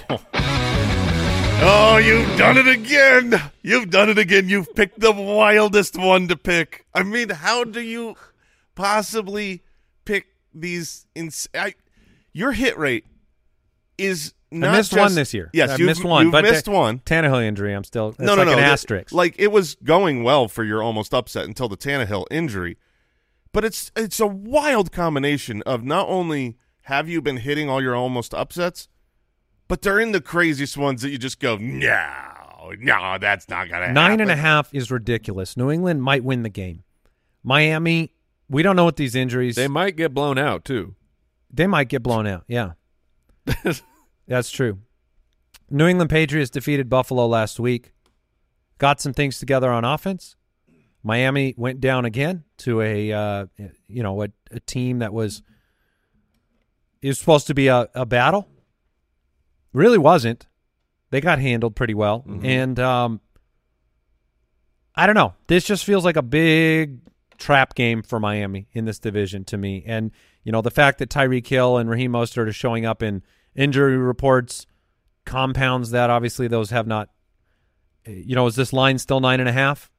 Oh, you've done it again. You've done it again. You've picked the wildest one to pick. I mean, how do you possibly pick these? Ins- I, your hit rate is not I missed just- one this year. Yes, I you've, missed one. You've but missed the one. Tannehill injury. I'm still. It's no, like no, no. An the- asterisk. Like it was going well for your almost upset until the Tannehill injury, but it's it's a wild combination of not only have you been hitting all your almost upsets, but they're in the craziest ones that you just go, no, no, that's not gonna happen. Nine and a half is ridiculous. New England might win the game. Miami, we don't know what these injuries. They might get blown out too. They might get blown out. Yeah. That's true. New England Patriots defeated Buffalo last week. Got some things together on offense. Miami went down again to a uh, you know a, a team that was is supposed to be a, a battle. Really wasn't. They got handled pretty well, and um, I don't know. This just feels like a big trap game for Miami in this division to me. And you know the fact that Tyreek Hill and Raheem Mostert are showing up in injury reports compounds that. Obviously, those have not. You know, is this line still nine and a half?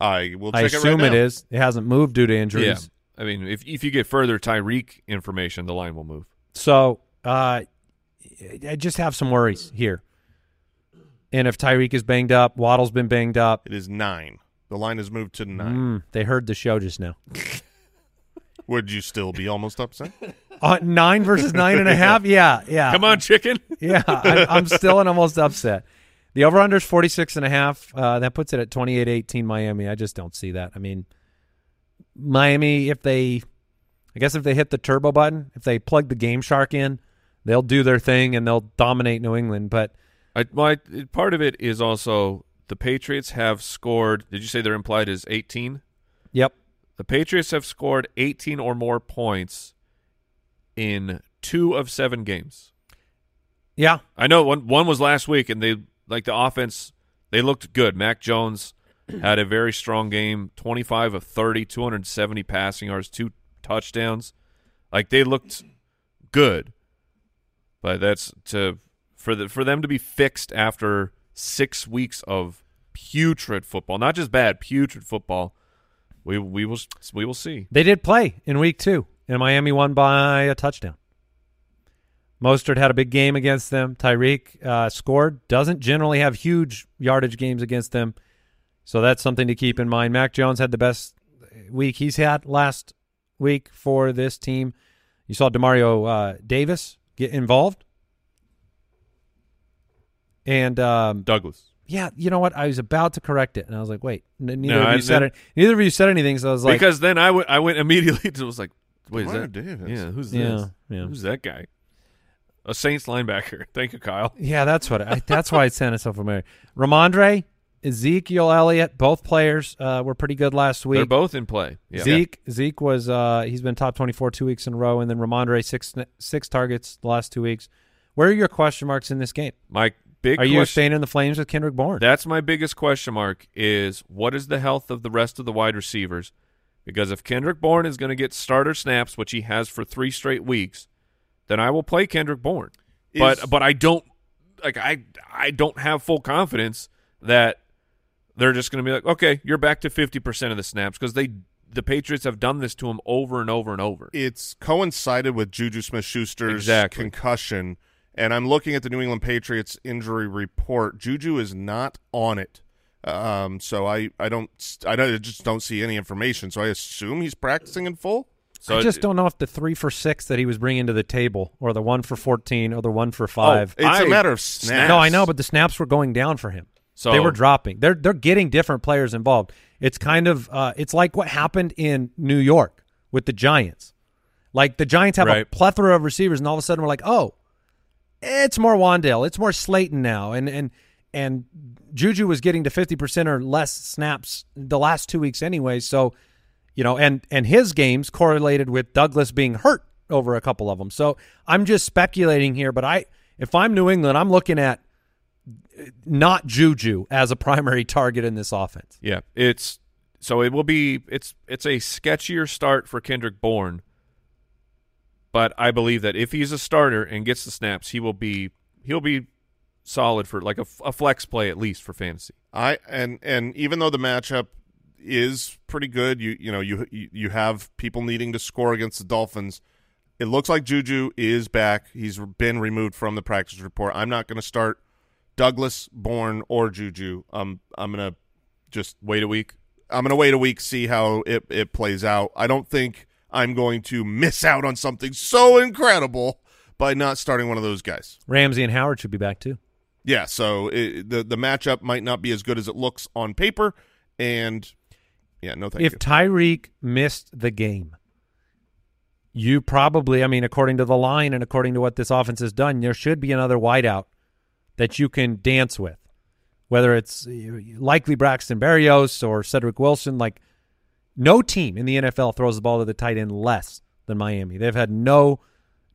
I will I assume it right it is. It hasn't moved due to injuries. Yeah. I mean, if if you get further Tyreek information, the line will move. So uh, I just have some worries here. And if Tyreek is banged up, Waddle's been banged up. It is nine. The line has moved to nine. Mm, they heard the show just now. Would you still be almost upset? Uh, nine versus nine and a half? Yeah, yeah. Come on, chicken. Yeah, I'm, I'm still and almost upset. The over-under is 46 and a half. Uh, that puts it at 28-18 Miami. I just don't see that. I mean, Miami, if they, I guess if they hit the turbo button, if they plug the Game Shark in, they'll do their thing and they'll dominate New England. But I, my part of it is also the Patriots have scored. Did you say their implied is eighteen? yep, The Patriots have scored eighteen or more points in two of seven games. yeah, I know one one was last week, and they like the offense. They looked good. Mac Jones had a very strong game 25 of 30, 270 passing yards, two touchdowns. Like they looked good. But that's to for the for them to be fixed after 6 weeks of putrid football. Not just bad, putrid football. We we will we will see. they did play in week two, and Miami won by a touchdown. Mostert had a big game against them. Tyreek uh, scored. Doesn't generally have huge yardage games against them, so that's something to keep in mind. Mac Jones had the best week he's had last week for this team. You saw Demario uh, Davis get involved, and um, Douglas. yeah, you know what? I was about to correct it, and I was like, wait, n- neither No, of I you said it. Neither of you said anything, so I was like, because then I went I went immediately to was like Wait, is that Davis. Yeah, who's Yeah, this? yeah. Who's that guy? A Saints linebacker. Thank you, Kyle. Yeah, that's what I, that's why it sounded so familiar. Rhamondre, Ezekiel Elliott, both players uh, were pretty good last week. They're both in play. Yeah. Zeke Zeke was uh, he's been top twenty four two weeks in a row, and then Rhamondre six six targets the last two weeks. Where are your question marks in this game? My big Are you staying in the flames with Kendrick Bourne? That's my biggest question mark is what is the health of the rest of the wide receivers? Because if Kendrick Bourne is going to get starter snaps, which he has for three straight weeks, then I will play Kendrick Bourne. Is- but but I don't like I I don't have full confidence that they're just going to be like, okay, you're back to fifty percent of the snaps because they the Patriots have done this to him over and over and over. it's coincided with Juju Smith-Schuster's Exactly. concussion, and I'm looking at the New England Patriots injury report. Juju is not on it, um, so I, I don't I don't I just don't see any information. So I assume he's practicing in full. So I just it- don't know if the three for six that he was bringing to the table, or the one for fourteen, or the one for five. It's I- a matter of snaps. no, I know, but the snaps were going down for him. So they were dropping. They're they're getting different players involved. It's kind of uh, it's like what happened in New York with the Giants. Like the Giants have a plethora of receivers, and all of a sudden we're like, oh, it's more Wan'Dale, it's more Slayton now, and and and Juju was getting to fifty percent or less snaps the last two weeks anyway. So, you know, and and his games correlated with Douglas being hurt over a couple of them. So I'm just speculating here, but I if I'm New England, I'm looking at uh, not Juju as a primary target in this offense. Yeah, it's so it will be it's it's a sketchier start for Kendrick Bourne. But I believe that if he's a starter and gets the snaps, he will be he'll be solid for like a, a flex play at least for fantasy. I and and even though the matchup is pretty good, you you know you you have people needing to score against the Dolphins. It looks like Juju is back. He's been removed from the practice report. I'm not going to start Douglas, Bourne, or Juju. Um, I'm going to just Wait a week. I'm going to wait a week, see how it it plays out. I don't think I'm going to miss out on something so incredible by not starting one of those guys. Ramsey and Howard should be back too. Yeah, so it, the the matchup might not be as good as it looks on paper, and yeah, no thank if you. Tyreek missed the game, you probably, I mean, according to the line and according to what this offense has done, there should be another wideout that you can dance with, whether it's uh, likely Braxton Berrios or Cedric Wilson. Like, no team in the NFL throws the ball to the tight end less than Miami. They've had no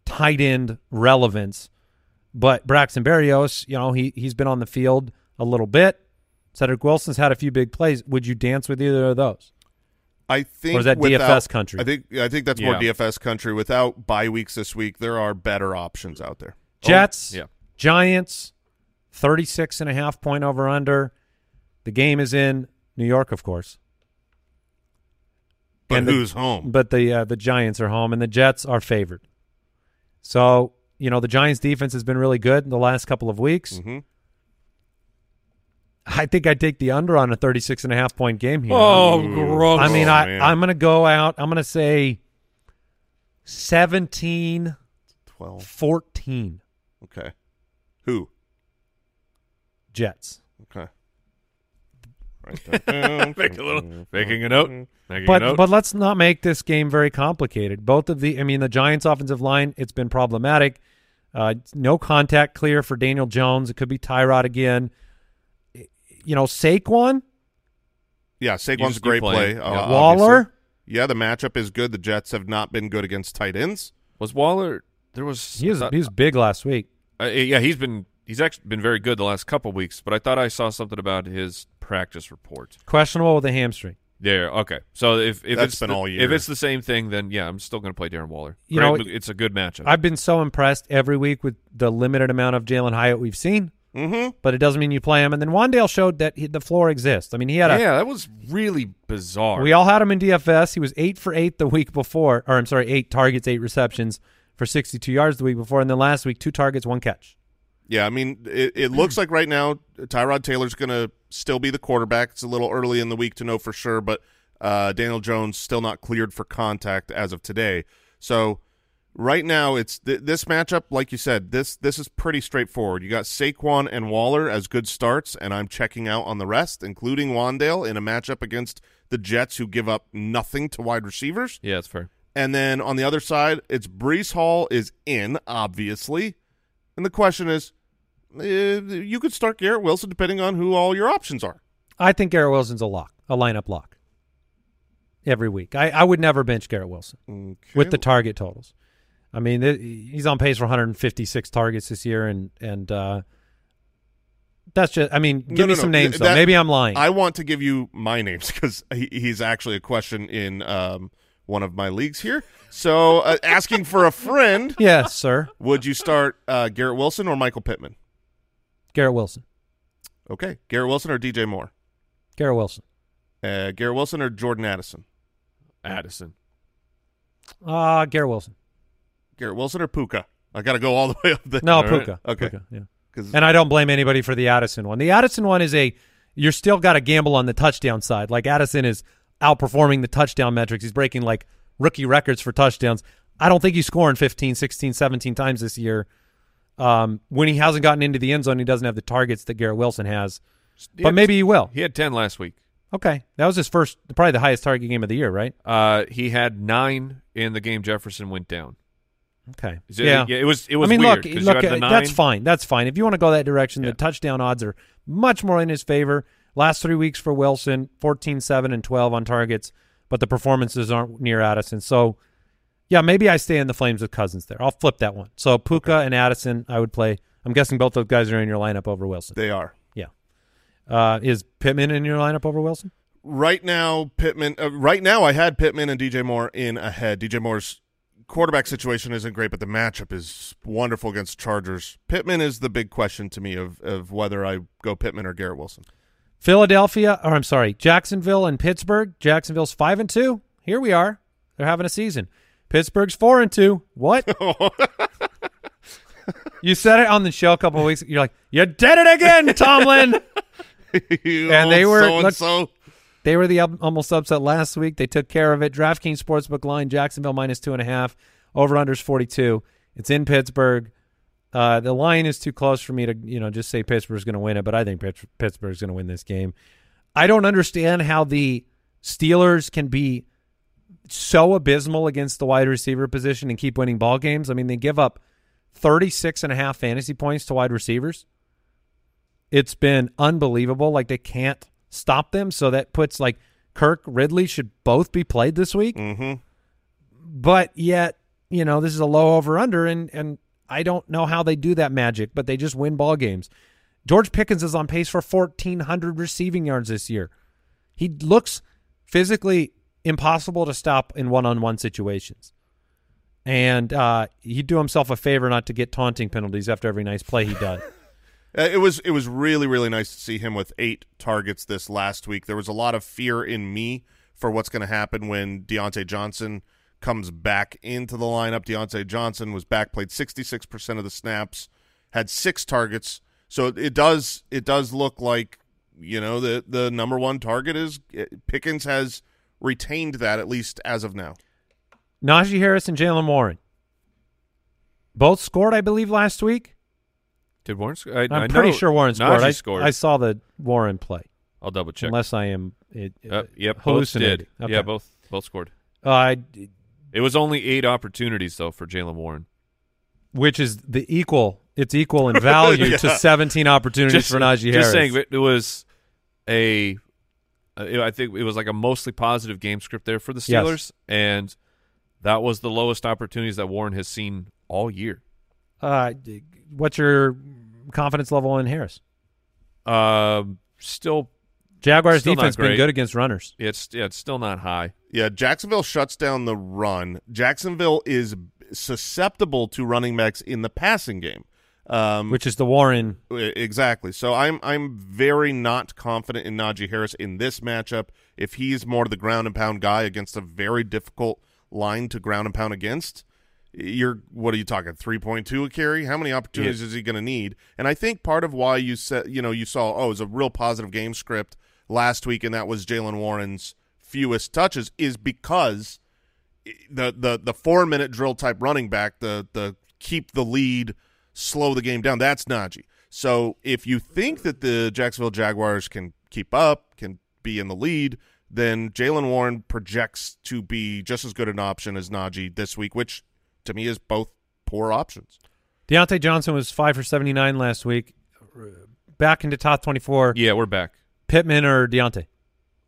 tight end relevance, but Braxton Berrios, you know, he he's been on the field a little bit. Cedric Wilson's had a few big plays. Would you dance with either of those? I think Or is that without- DFS country? I think I think that's more Yeah. DFS country. Without bye weeks this week, there are better options out there. Jets, yeah. Giants, 36 and a half point over under. The game is in New York, of course. But And the- who's home? But the uh, the Giants are home and the Jets are favored. So, you know, the Giants defense has been really good in the last couple of weeks. hmm I think I'd take the under on a 36 and a half point game here. Oh, Ooh. gross. I mean, Oh, I, man. I'm going to go out. I'm going to say 17 Twelve. 14 Okay. Who? Jets. Okay. Write that down. Make a little making a note. Making a But note. but let's not make this game very complicated. Both of the I mean the Giants offensive line it's been problematic. Uh, no contact clear for Daniel Jones. It could be Tyrod again. You know Saquon, Yeah, Saquon's a great play. play, uh, yeah. obviously. Waller. Yeah, the matchup is good. The Jets have not been good against tight ends. was Waller there was He was I thought- he was big last week. Uh, yeah, he's been he's actually been very good the last couple weeks, but I thought I saw something about his practice report. Questionable with a hamstring. There, okay. So if if That's it's been the, all year. if it's the same thing, then yeah, I'm still going to play Darren Waller. You Great- know, it's a good matchup. I've been so impressed every week with the limited amount of Jalin Hyatt we've seen, Mm-hmm. but it doesn't mean you play him. And then Wan'Dale showed that he, the floor exists. I mean, he had a yeah, that was really bizarre. We all had him in DFS. He was eight for eight the week before, or I'm sorry, eight targets, eight receptions for 62 yards the week before, and then last week two targets, one catch. Yeah, I mean, it, it looks like right now Tyrod Taylor's going to still be the quarterback. It's a little early in the week to know for sure, but uh, Daniel Jones still not cleared for contact as of today. So right now, it's th- this matchup, like you said, this this is pretty straightforward. You got Saquon and Waller as good starts, and I'm checking out on the rest, including Wan'Dale in a matchup against the Jets, who give up nothing to wide receivers. yeah, it's fair. And then on the other side, it's Breece Hall is in, obviously. And the question is, uh, you could start Garrett Wilson depending on who all your options are. I think Garrett Wilson's a lock, a lineup lock. Every week, I, I would never bench Garrett Wilson Okay. with the target totals. I mean, th- he's on pace for 156 targets this year, and and uh, that's just. I mean, give no, me no. some names though. That- Maybe I'm lying. I want to give you my names because he, he's actually a question in um, one of my leagues here. So, uh, asking for a friend, yes, sir. would you start uh, Garrett Wilson or Michael Pittman? Garrett Wilson. Okay, Garrett Wilson or DJ Moore? Garrett Wilson. Uh, Garrett Wilson or Jordan Addison? Addison. Uh Garrett Wilson. Garrett Wilson or Puka? I got to go all the way up there. No, All right. Puka. Okay. Puka, yeah. 'Cause- And I don't blame anybody for the Addison one. The Addison one is a you're still got to gamble on the touchdown side. Like Addison is outperforming the touchdown metrics. He's breaking like rookie records for touchdowns. I don't think he's scoring 15, 16, 17 times this year. Um, when he hasn't gotten into the end zone, he doesn't have the targets that Garrett Wilson has. He But had- maybe he will. He had 10 last week. Okay. That was his first, probably the highest target game of the year, right? Uh, he had nine in the game Jefferson went down. Okay. Yeah. it was it was I mean, weird look, look, you had the uh, that's fine. That's fine. If you want to go that direction, Yeah. the touchdown odds are much more in his favor. Last three weeks for Wilson, 14, 7, and 12 on targets, but the performances aren't near Addison. So, yeah, maybe I stay in the Flames with Cousins there. I'll flip that one. So, Puka and Addison, I would play. I'm guessing both those guys are in your lineup over Wilson. they are. Yeah. Uh, is Pittman in your lineup over Wilson? Right now, Pittman. Uh, right now, I had Pittman and DJ Moore in ahead. DJ Moore's quarterback situation isn't great, but the matchup is wonderful against Chargers. Pittman is the big question to me of of whether I go Pittman or Garrett Wilson. Philadelphia, or I'm sorry, Jacksonville and Pittsburgh. Jacksonville's five and two. Here we are. They're having a season. Pittsburgh's four and two. What? you said it on the show a couple of weeks. You're like, you did it again, Tomlin. And they were- so and so. They were the almost upset last week. They took care of it. DraftKings Sportsbook line: Jacksonville minus two and a half. Over unders forty two. It's in Pittsburgh. Uh, the line is too close for me to you know just say Pittsburgh's going to win it, but I think Pitts- Pittsburgh's going to win this game. I don't understand how the Steelers can be so abysmal against the wide receiver position and keep winning ball games. I mean, they give up 36 and a half fantasy points to wide receivers. It's been unbelievable. Like they can't stop them. So that puts like Kirk Ridley should both be played this week. hmm But yet, you know, this is a low over under and and I don't know how they do that magic, but they just win ball games. George Pickens is on pace for 1400 receiving yards this year. He looks physically impossible to stop in one-on-one situations. And uh, he'd do himself a favor not to get taunting penalties after every nice play he does. Uh, it was it was really really nice to see him with eight targets this last week. There was a lot of fear in me for what's going to happen when Diontae Johnson comes back into the lineup. Diontae Johnson was back, played sixty six percent of the snaps, had six targets. So it does it does look like you know the the number one target is Pickens has retained that at least as of now. Najee Harris and Jaylen Warren. Both scored, I believe, last week. Did Warren? sc- I, I'm I pretty know sure Warren scored. I, scored. I saw the Warren play, I'll double check. unless I am it, Uh, yep, both did. Okay. Yeah, both both scored. Uh, I, It was only eight opportunities though for Jaylen Warren. which is the equal. It's equal in value to 17 opportunities for Najee Harris. Just saying, it was a. uh, think it was like a mostly positive game script there for the Yes. Steelers, and that was the lowest opportunities that Warren has seen all year. Uh, what's your confidence level in Harris? Um, still, Jaguars Still not defense been good against runners. it's yeah, it's still not high. Yeah, Jacksonville shuts down the run. Jacksonville is susceptible to running backs in the passing game. Um, which is the Warren. exactly. So I'm I'm very not confident in Najee Harris in this matchup. If he's more the ground and pound guy against a very difficult line to ground and pound against, you're what are you talking? Three point two a carry? How many opportunities is he going to need? And I think part of why you said you know you saw oh it was a real positive game script last week, and that was Jaylen Warren's fewest touches is because the the the four minute drill type running back, the the keep the lead, slow the game down. That's Najee. So if you think that the Jacksonville Jaguars can keep up, can be in the lead, then Jalen Warren projects to be just as good an option as Najee this week, which to me is both poor options. Diontae Johnson was five for seventy nine last week. Back into top twenty four. Yeah, we're back. Pittman or Diontae?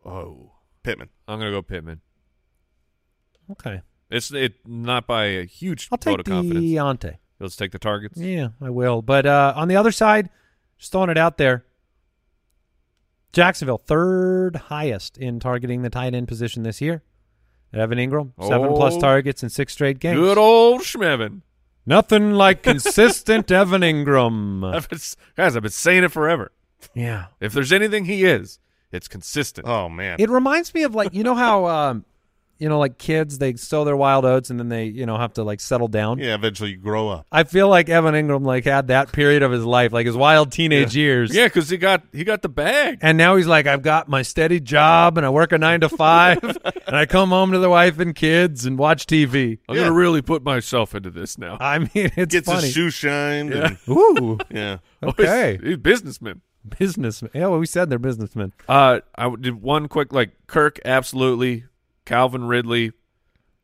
Oh, Pittman. I'm gonna go Pittman. Okay, It's it not by a huge I'll vote take of confidence. Diontae. Let's take the targets. Yeah, I will. But uh, on the other side, just throwing it out there, Jacksonville third highest in targeting the tight end position this year. Evan Engram seven plus Oh. targets in six straight games. Good old Schmevin. Nothing like consistent Evan Engram. I've been, guys, I've been saying it forever. Yeah. If there's anything he is, it's consistent. Oh man. It reminds me of like you know how um, you know like kids they sow their wild oats and then they you know have to like settle down. yeah, eventually you grow up. I feel like Evan Engram like had that period of his life, like his wild teenage years. yeah, because he got he got the bag. And now he's like, I've got my steady job and I work a nine to five and I come home to the wife and kids and watch TV. I'm Yeah. gonna really put myself into this now. I mean, it's Gets funny. his shoe shined. Yeah. And, Ooh, yeah. Oh, he's- okay. he's, a businessman. businessmen. Yeah, well, we said they're businessmen. Uh, I did one quick like Kirk, absolutely. Calvin Ridley,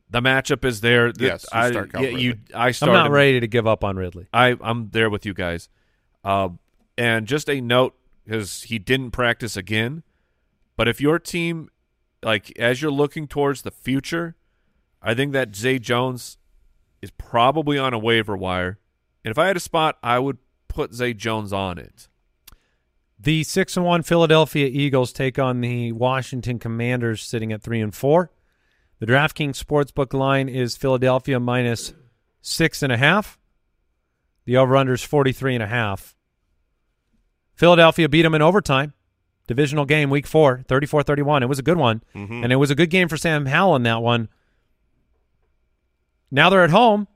the matchup is there. The- Yes, you I, start Calvin yeah, you. Ridley. I I'm not ready to give up on Ridley. I I'm there with you guys. Uh, and just a note because he didn't practice again. But if your team, like as you're looking towards the future, I think that Zay Jones is probably on a waiver wire. And if I had a spot, I would put Zay Jones on it. The six and one Philadelphia Eagles take on the Washington Commanders, sitting at three and four. The DraftKings sportsbook line is Philadelphia minus six and a half. The over/under is forty three and a half. Philadelphia beat them in overtime. Divisional game, week four, 34-31. It was a good one, mm-hmm. and it was a good game for Sam Howell in that one. Now they're at home,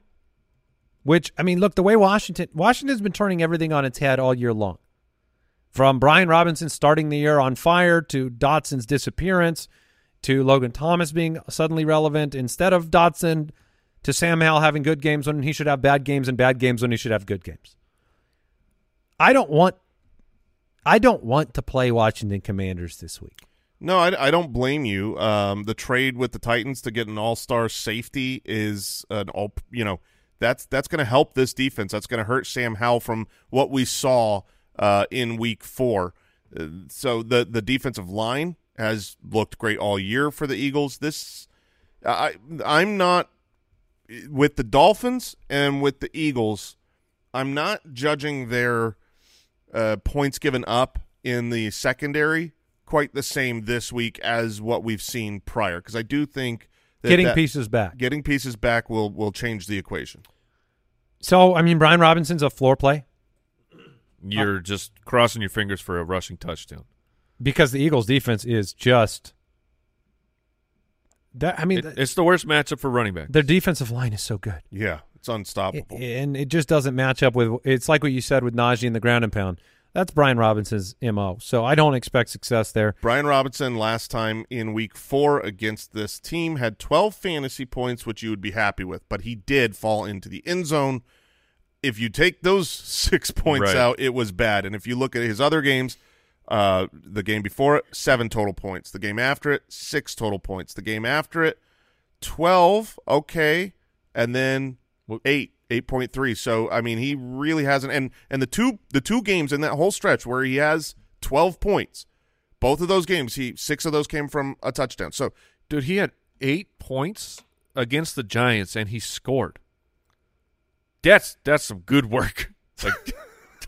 which I mean, look, the way Washington Washington's been turning everything on its head all year long. From Brian Robinson starting the year on fire to Dotson's disappearance to Logan Thomas being suddenly relevant instead of Dotson to Sam Howell having good games when he should have bad games and bad games when he should have good games. I don't want I don't want to play Washington Commanders this week. No, I, I don't blame you. Um, the trade with the Titans to get an all-star safety is an all. You know, that's that's going to help this defense. That's going to hurt Sam Howell from what we saw uh, in Week Four. Uh, so the the defensive line has looked great all year for the Eagles. This, I I'm not with the Dolphins and with the Eagles. I'm not judging their uh, points given up in the secondary quite the same this week as what we've seen prior because I do think that Getting that- pieces back. getting pieces back will will change the equation. So, I mean, Brian Robinson's a floor play You're just crossing your fingers for a rushing touchdown. because the Eagles defense is just that I mean, It- it's the worst matchup for running back. their defensive line is so good. Yeah, it's unstoppable. and it just doesn't match up with. It's like what you said with Najee in the ground and pound. That's Brian Robinson's mo. So I don't expect success there. Brian Robinson last time in week four against this team had 12 fantasy points, which you would be happy with, but he did fall into the end zone. If you take those six points Right. out, it was bad. And if you look at his other games, uh, the game before it, seven total points. The game after it, six total points. The game after it, 12, okay. And then eight, 8.3. So, I mean, he really hasn't. And, and the two the two games in that whole stretch where he has 12 points, both of those games, he six of those came from a touchdown. So Dude, he had eight points against the Giants and he scored. That's that's some good work. Like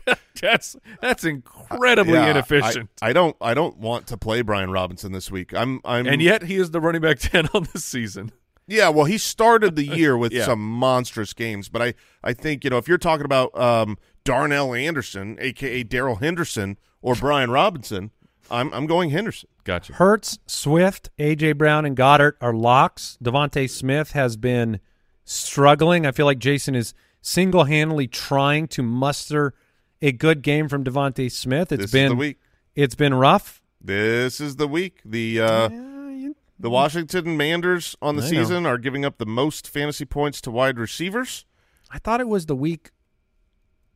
that's that's incredibly yeah, inefficient. I, I don't I don't want to play Brian Robinson this week. I'm I'm and yet he is the running back ten on this season. yeah. Well, he started the year with Yeah. some monstrous games, but I I think you know if you're talking about um, Darnell Anderson, aka Darrell Henderson, or Brian Robinson, I'm I'm going Henderson. Gotcha. Hurts, Swift, AJ Brown, and Goedert are locks. DeVonta Smith has been struggling. I feel like Jason is single handedly trying to muster a good game from DeVonta Smith. It's This is been the week. It's been rough. This is the week. The uh, the Washington Manders on the I know. season are giving up the most fantasy points to wide receivers. I thought it was the week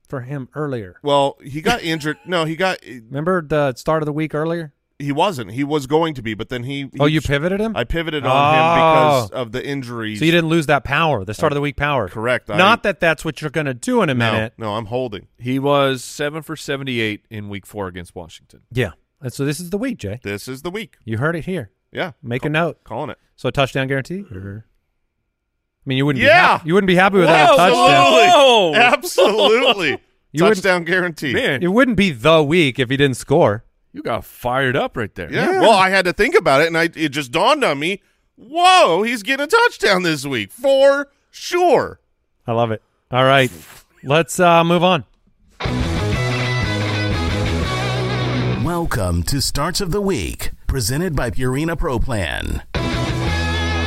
for him earlier. Well, he got injured. No, he got Remember the start of the week earlier? He wasn't. He was going to be, but then he. Oh, he- you pivoted him? I pivoted on Oh. him because of the injuries. so you didn't lose that power, the start of the week power. correct. I- Not that that's what you're going to do in a no, minute. no, I'm holding. He was seven for seventy-eight in Week Four against Washington. Yeah. And so this is the week, Jay. This is the week. You heard it here. Yeah, Make Call- a note. Calling it. So a touchdown guarantee? Or... I mean, you wouldn't be Yeah. happy, you wouldn't be happy without a Whoa, touchdown. Whoa! Absolutely. You wouldn't- Touchdown guarantee. Man, It wouldn't be the week if he didn't score. You got fired up right there. Yeah. Well, I had to think about it, and I it just dawned on me. Whoa, he's getting a touchdown this week for sure. I love it. All right. Let's uh, move on. Welcome to Starts of the Week, presented by Purina Pro Plan.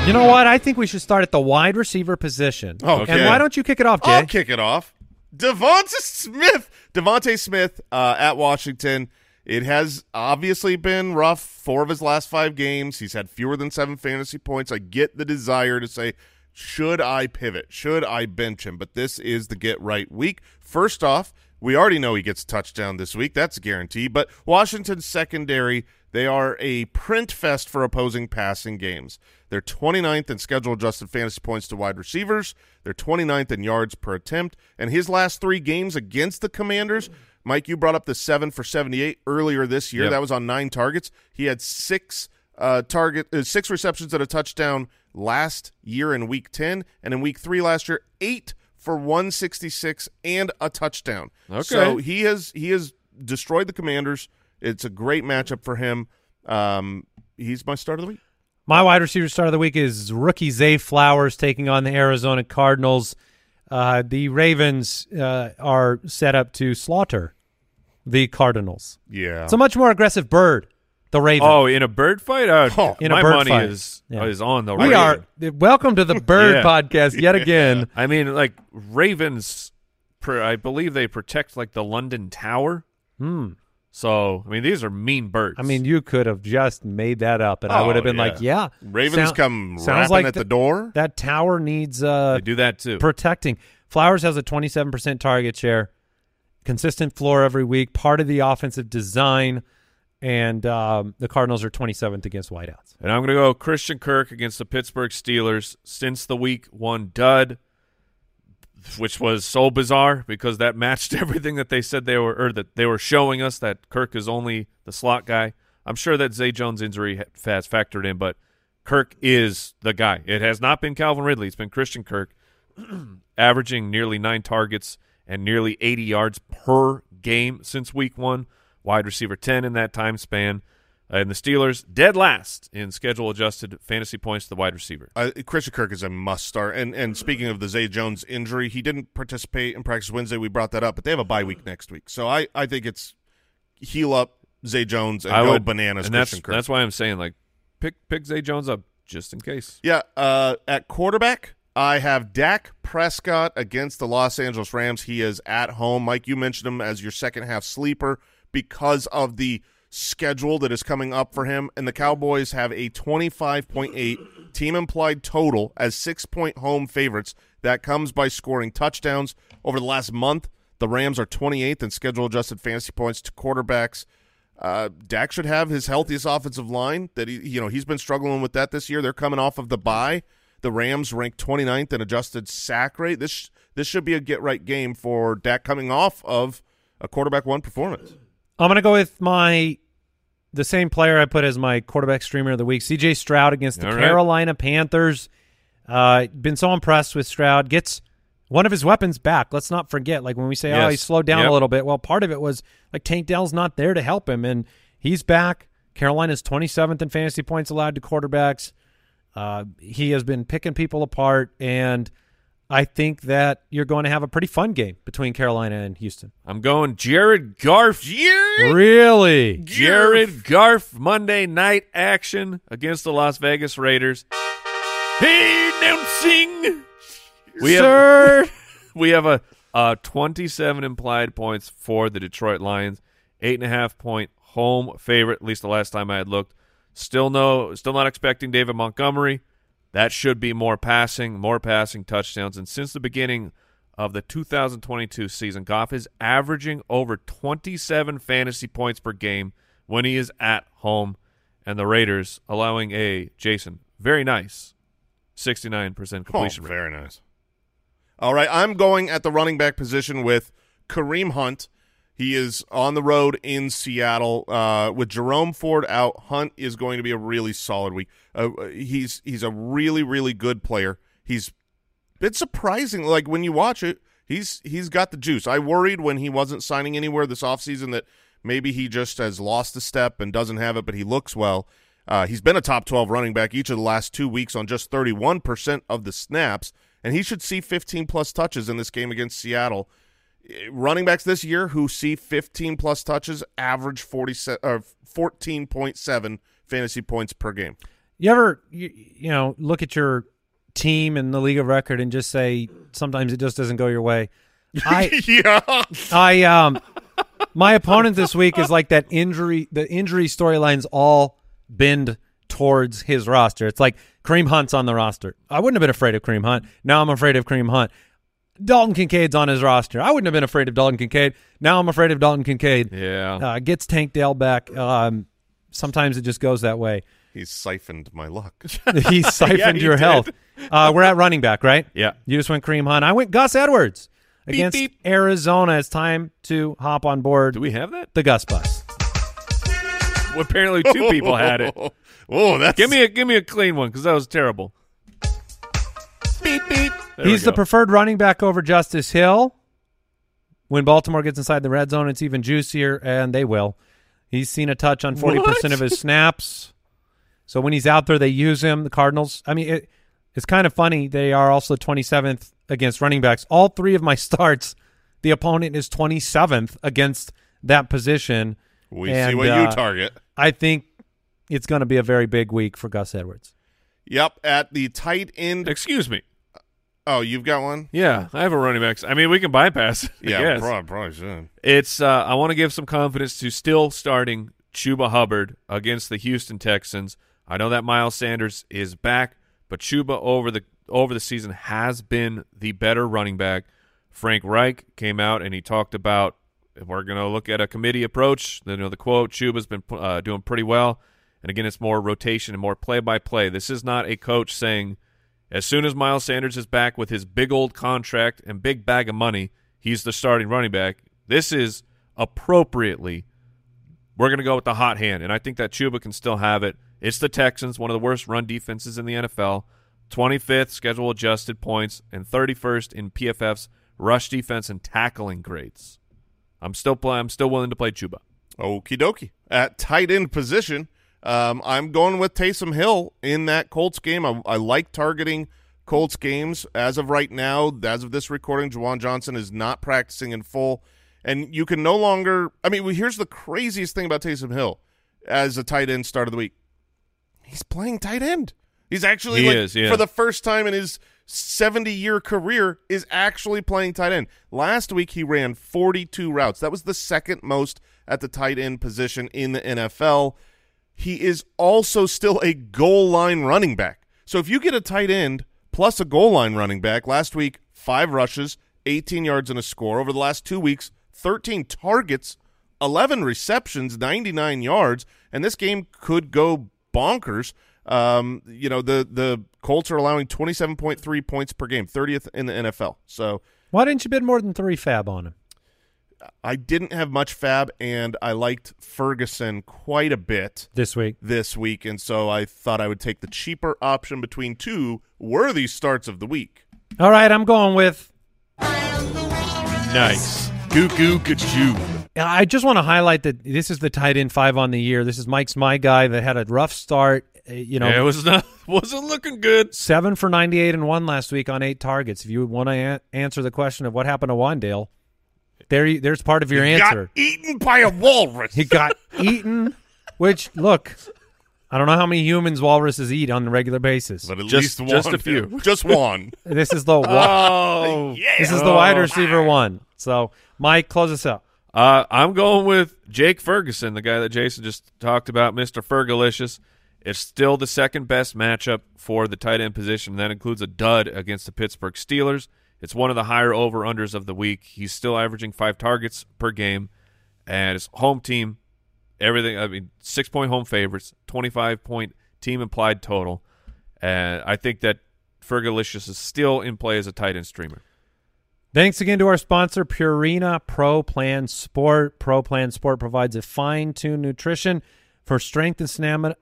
You know what? I think we should start at the wide receiver position. Oh, okay. And why don't you kick it off, Jay? I'll kick it off. DeVonta Smith. DeVonta Smith uh, at Washington. It has obviously been rough. Four of his last five games. He's had fewer than seven fantasy points. I get the desire to say, should I pivot? Should I bench him? But this is the get right week. First off, we already know he gets touchdown this week. That's a guarantee. But Washington's secondary, they are a print fest for opposing passing games. They're 29th in schedule adjusted fantasy points to wide receivers. They're 29th in yards per attempt. And his last three games against the Commanders, Mike, you brought up the seven for 78 earlier this year. Yep. That was on nine targets. He had six uh, target, uh, six receptions and a touchdown last year in Week 10, and in Week Three last year, eight for 166 and a touchdown. Okay. So he has he has destroyed the Commanders. It's a great matchup for him. Um, he's my start of the week. My wide receiver start of the week is rookie Zay Flowers taking on the Arizona Cardinals. Uh, the Ravens uh, are set up to slaughter the Cardinals. Yeah. It's a much more aggressive bird, the Raven. Oh, in a bird fight? Uh, Oh, in a bird money fight. is Yeah. is on the we Raven. are welcome to the Bird Yeah. Podcast yet again. I mean, like Ravens, I believe they protect like the London Tower. Hmm. So I mean, these are mean birds. I mean, you could have just made that up, and I Oh, would have been yeah. like, "Yeah." Ravens Sound- come sounds rapping like at the th- door. That tower needs uh, they do that too. protecting. Flowers has a 27% target share, consistent floor every week, part of the offensive design, and um, the Cardinals are 27th against wideouts. And I'm going to go Christian Kirk against the Pittsburgh Steelers since the week one dud, which was so bizarre because that matched everything that they said they were or that they were showing us that Kirk is only the slot guy. I'm sure that Zay Jones injury has factored in, but Kirk is the guy. It has not been Calvin Ridley. It's been Christian Kirk, averaging nearly nine targets and nearly 80 yards per game since week one. Wide receiver 10 in that time span. And the Steelers dead last in schedule adjusted fantasy points to the wide receiver. Uh, Christian Kirk is a must start. And and speaking of the Zay Jones injury, he didn't participate in practice Wednesday. We brought that up, but they have a bye week next week. So I, I think it's heal up Zay Jones and I go would bananas. and Christian that's Kirk. that's why I'm saying like pick pick Zay Jones up just in case. Yeah, uh, at quarterback, I have Dak Prescott against the Los Angeles Rams. He is at home. Mike, you mentioned him as your second half sleeper because of the schedule that is coming up for him. And the Cowboys have a 25.8 team implied total as six point home favorites. That comes by scoring touchdowns. Over the last month, the Rams are 28th in schedule adjusted fantasy points to quarterbacks. Uh, Dak should have his healthiest offensive line. That he, you know, he's been struggling with that this year. They're coming off of the bye. The Rams ranked 29th in adjusted sack rate. This this should be a get right game for Dak coming off of a quarterback one performance. I'm going to go with my the same player I put as my quarterback streamer of the week, CJ Stroud against the All right. Carolina Panthers. Uh, been so impressed with Stroud. Gets one of his weapons back. Let's not forget, like when we say, oh, he slowed down Yep. a little bit. Well, part of it was like Tank Dell's not there to help him, and he's back. Carolina's 27th in fantasy points allowed to quarterbacks. Uh, he has been picking people apart, and I think that you're going to have a pretty fun game between Carolina and Houston. I'm going Jared Goff. Really? Jared Goff Monday night action against the Las Vegas Raiders. Hey, announcing. We have Sir. we have a, a 27 implied points for the Detroit Lions, eight and a half point home favorite. At least the last time I had looked. Still no, still not expecting David Montgomery. That should be more passing, more passing touchdowns. And since the beginning of the 2022 season, Goff is averaging over 27 fantasy points per game when he is at home, and the Raiders allowing a Jason very nice 69% completion oh, rate. Very nice. All right, I'm going at the running back position with Kareem Hunt. He is on the road in Seattle uh, with Jerome Ford out. Hunt is going to be a really solid week. Uh, he's he's a really really good player. He's it's surprising. Like when you watch it, he's he's got the juice. I worried when he wasn't signing anywhere this offseason that maybe he just has lost a step and doesn't have it, but he looks well. Uh, he's been a top 12 running back each of the last two weeks on just 31% of the snaps, and he should see 15 plus touches in this game against Seattle. Uh, running backs this year who see 15 plus touches average 40 or 14.7 fantasy points per game. You ever you, you know look at your team and the league of record and just say sometimes it just doesn't go your way. I yeah. I um my opponent this week is like that injury the injury storylines all bend towards his roster. It's like Kareem Hunt's on the roster. I wouldn't have been afraid of Kareem Hunt. Now I'm afraid of Kareem Hunt. Dalton Kincaid's on his roster. I wouldn't have been afraid of Dalton Kincaid. Now I'm afraid of Dalton Kincaid. Yeah. Uh, gets Tank Dell back. Um, sometimes it just goes that way. He's siphoned my luck. he siphoned Yeah, he your did. health. Uh, we're at running back, right? Yeah. You just went Kareem Hunt. I went Gus Edwards against beep. Arizona. It's time to hop on board Do we have that? the Gus bus. Well, apparently two people had it. Oh, that's Give me a give me a clean one because that was terrible. Beep beep. There He's the preferred running back over Justice Hill. When Baltimore gets inside the red zone, it's even juicier, and they will. He's seen a touch on 40% What? of his snaps. So when he's out there, they use him. The Cardinals, I mean, it, it's kind of funny. They are also 27th against running backs. All three of my starts, the opponent is 27th against that position. we see what uh, you target. I think it's going to be a very big week for Gus Edwards. Yep, at the tight end. Excuse me. Oh, you've got one? Yeah, I have a running back. I mean, we can bypass. it, Yeah, probably, probably should. It's uh, I want to give some confidence to still starting Chuba Hubbard against the Houston Texans. I know that Miles Sanders is back, but Chuba over the over the season has been the better running back. Frank Reich came out and he talked about if we're going to look at a committee approach. You know the quote: Chuba's been uh, doing pretty well, and again, it's more rotation and more play by play. This is not a coach saying as soon as Miles Sanders is back with his big old contract and big bag of money, he's the starting running back. This is appropriately. We're going to go with the hot hand, and I think that Chuba can still have it. It's the Texans, one of the worst run defenses in the NFL. 25th schedule adjusted points and 31st in PFF's rush defense and tackling grades. I'm still play, I'm still willing to play Chuba. Okie dokie. At tight end position, um, I'm going with Taysom Hill in that Colts game. I, I like targeting Colts games. As of right now, as of this recording, Juwan Johnson is not practicing in full. And you can no longer – I mean, here's the craziest thing about Taysom Hill as a tight end start of the week. He's playing tight end. He's actually He like, is, yeah. for the first time in his 70 year career is actually playing tight end. Last week he ran 42 routes. That was the second most at the tight end position in the NFL. He is also still a goal line running back. So if you get a tight end plus a goal line running back, last week 5 rushes, 18 yards and a score. Over the last 2 weeks, 13 targets, 11 receptions, 99 yards, and this game could go bonkers. Um, you know, the the Colts are allowing 27.3 points per game, 30th in the NFL. So Why didn't you bid more than three FAAB on him? I didn't have much FAAB, and I liked Ferguson quite a bit this week. this week, and so I thought I would take the cheaper option between two worthy starts of the week. All right, I'm going with. Nice. Goo goo gachoo. I just want to highlight that this is the tight end five on the year. This is Mike's my guy that had a rough start. uh, You know, Yeah, it was not wasn't looking good. seven for 98 and one last week on eight targets. If you want to a- answer the question of what happened to Wan'Dale, there, there's part of your answer. Got eaten by a walrus. He got eaten, which look, I don't know how many humans walruses eat on a regular basis. but at Just- least just a few. just one. This is the wa- Oh, this is the wide receiver one. So Mike, close us up. Uh, I'm going with Jake Ferguson, the guy that Jason just talked about, Mr. Fergalicious. It's still the second best matchup for the tight end position. That includes a dud against the Pittsburgh Steelers. It's one of the higher over unders of the week. He's still averaging five targets per game, and his home team everything. I mean, six point home favorites, twenty five point team implied total, and I think that Fergalicious is still in play as a tight end streamer. Thanks again to our sponsor, Purina Pro Plan Sport. Pro Plan Sport provides a fine-tuned nutrition for strength and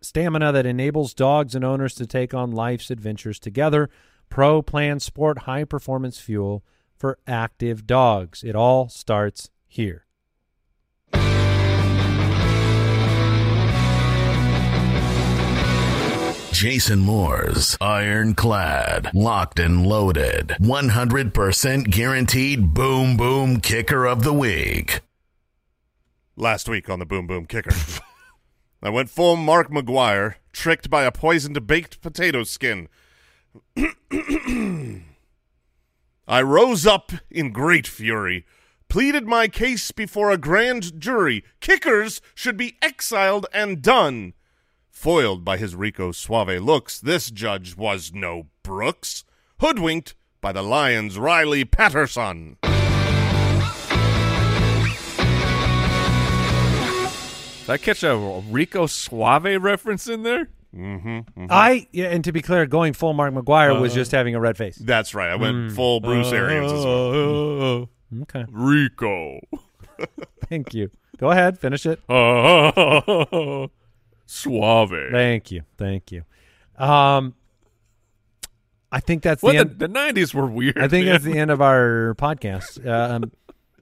stamina that enables dogs and owners to take on life's adventures together. Pro Plan Sport high performance fuel for active dogs. It all starts here. Jason Moore's ironclad, locked and loaded, 100% guaranteed boom boom kicker of the week. Last week on the Boom Boom Kicker, I went full Mark McGwire, tricked by a poisoned baked potato skin. I rose up in great fury, pleaded my case before a grand jury. Kickers should be exiled and done. Foiled by his Rico Suave looks, this judge was no Brooks. Hoodwinked by the Lions' Riley Patterson. Did I catch a Rico Suave reference in there? Mm-hmm, mm-hmm. I yeah, and to be clear, going full Mark McGwire was uh-huh. just having a red face. That's right. I went mm. full Bruce uh, Arians as well. Uh, uh, okay, Rico. thank you. Go ahead, finish it. Suave. Thank you, thank you. Um, I think that's the the, end. the 90s were weird. I think man. that's the end of our podcast. Um,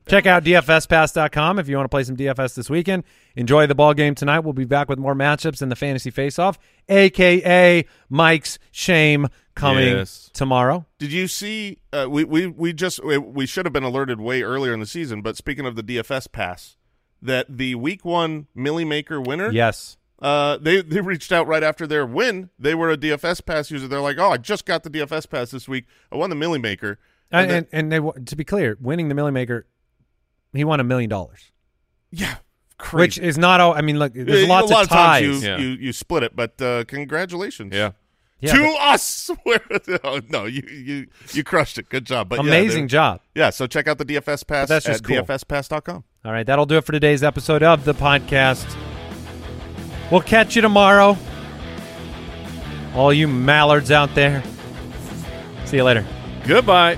check out dfspass.com if you want to play some DFS this weekend. Enjoy the ball game tonight. We'll be back with more matchups in the fantasy face-off, aka Mike's shame coming Yes. tomorrow. Did you see? Uh, we we we just we, we should have been alerted way earlier in the season. But speaking of the DFS pass, that the week one Milly Maker winner, Yes. uh, they they reached out right after their win. They were a DFS pass user. They're like, oh, I just got the DFS pass this week. I won the Milly Maker. And, then- and, and they, to be clear, winning the Milly Maker, he won a million dollars, yeah, crazy. which is not all. I mean, look, there's Yeah, lots a lot of ties. times you, Yeah. you you split it, but uh, congratulations. Yeah. Yeah, to but us. Where- oh, no, you you you crushed it. Good job. But amazing they're- job. Yeah, so check out the DFS pass that's at just cool. dfspass.com. All right, that'll do it for today's episode of the podcast. We'll catch you tomorrow. All you mallards out there. See you later. Goodbye.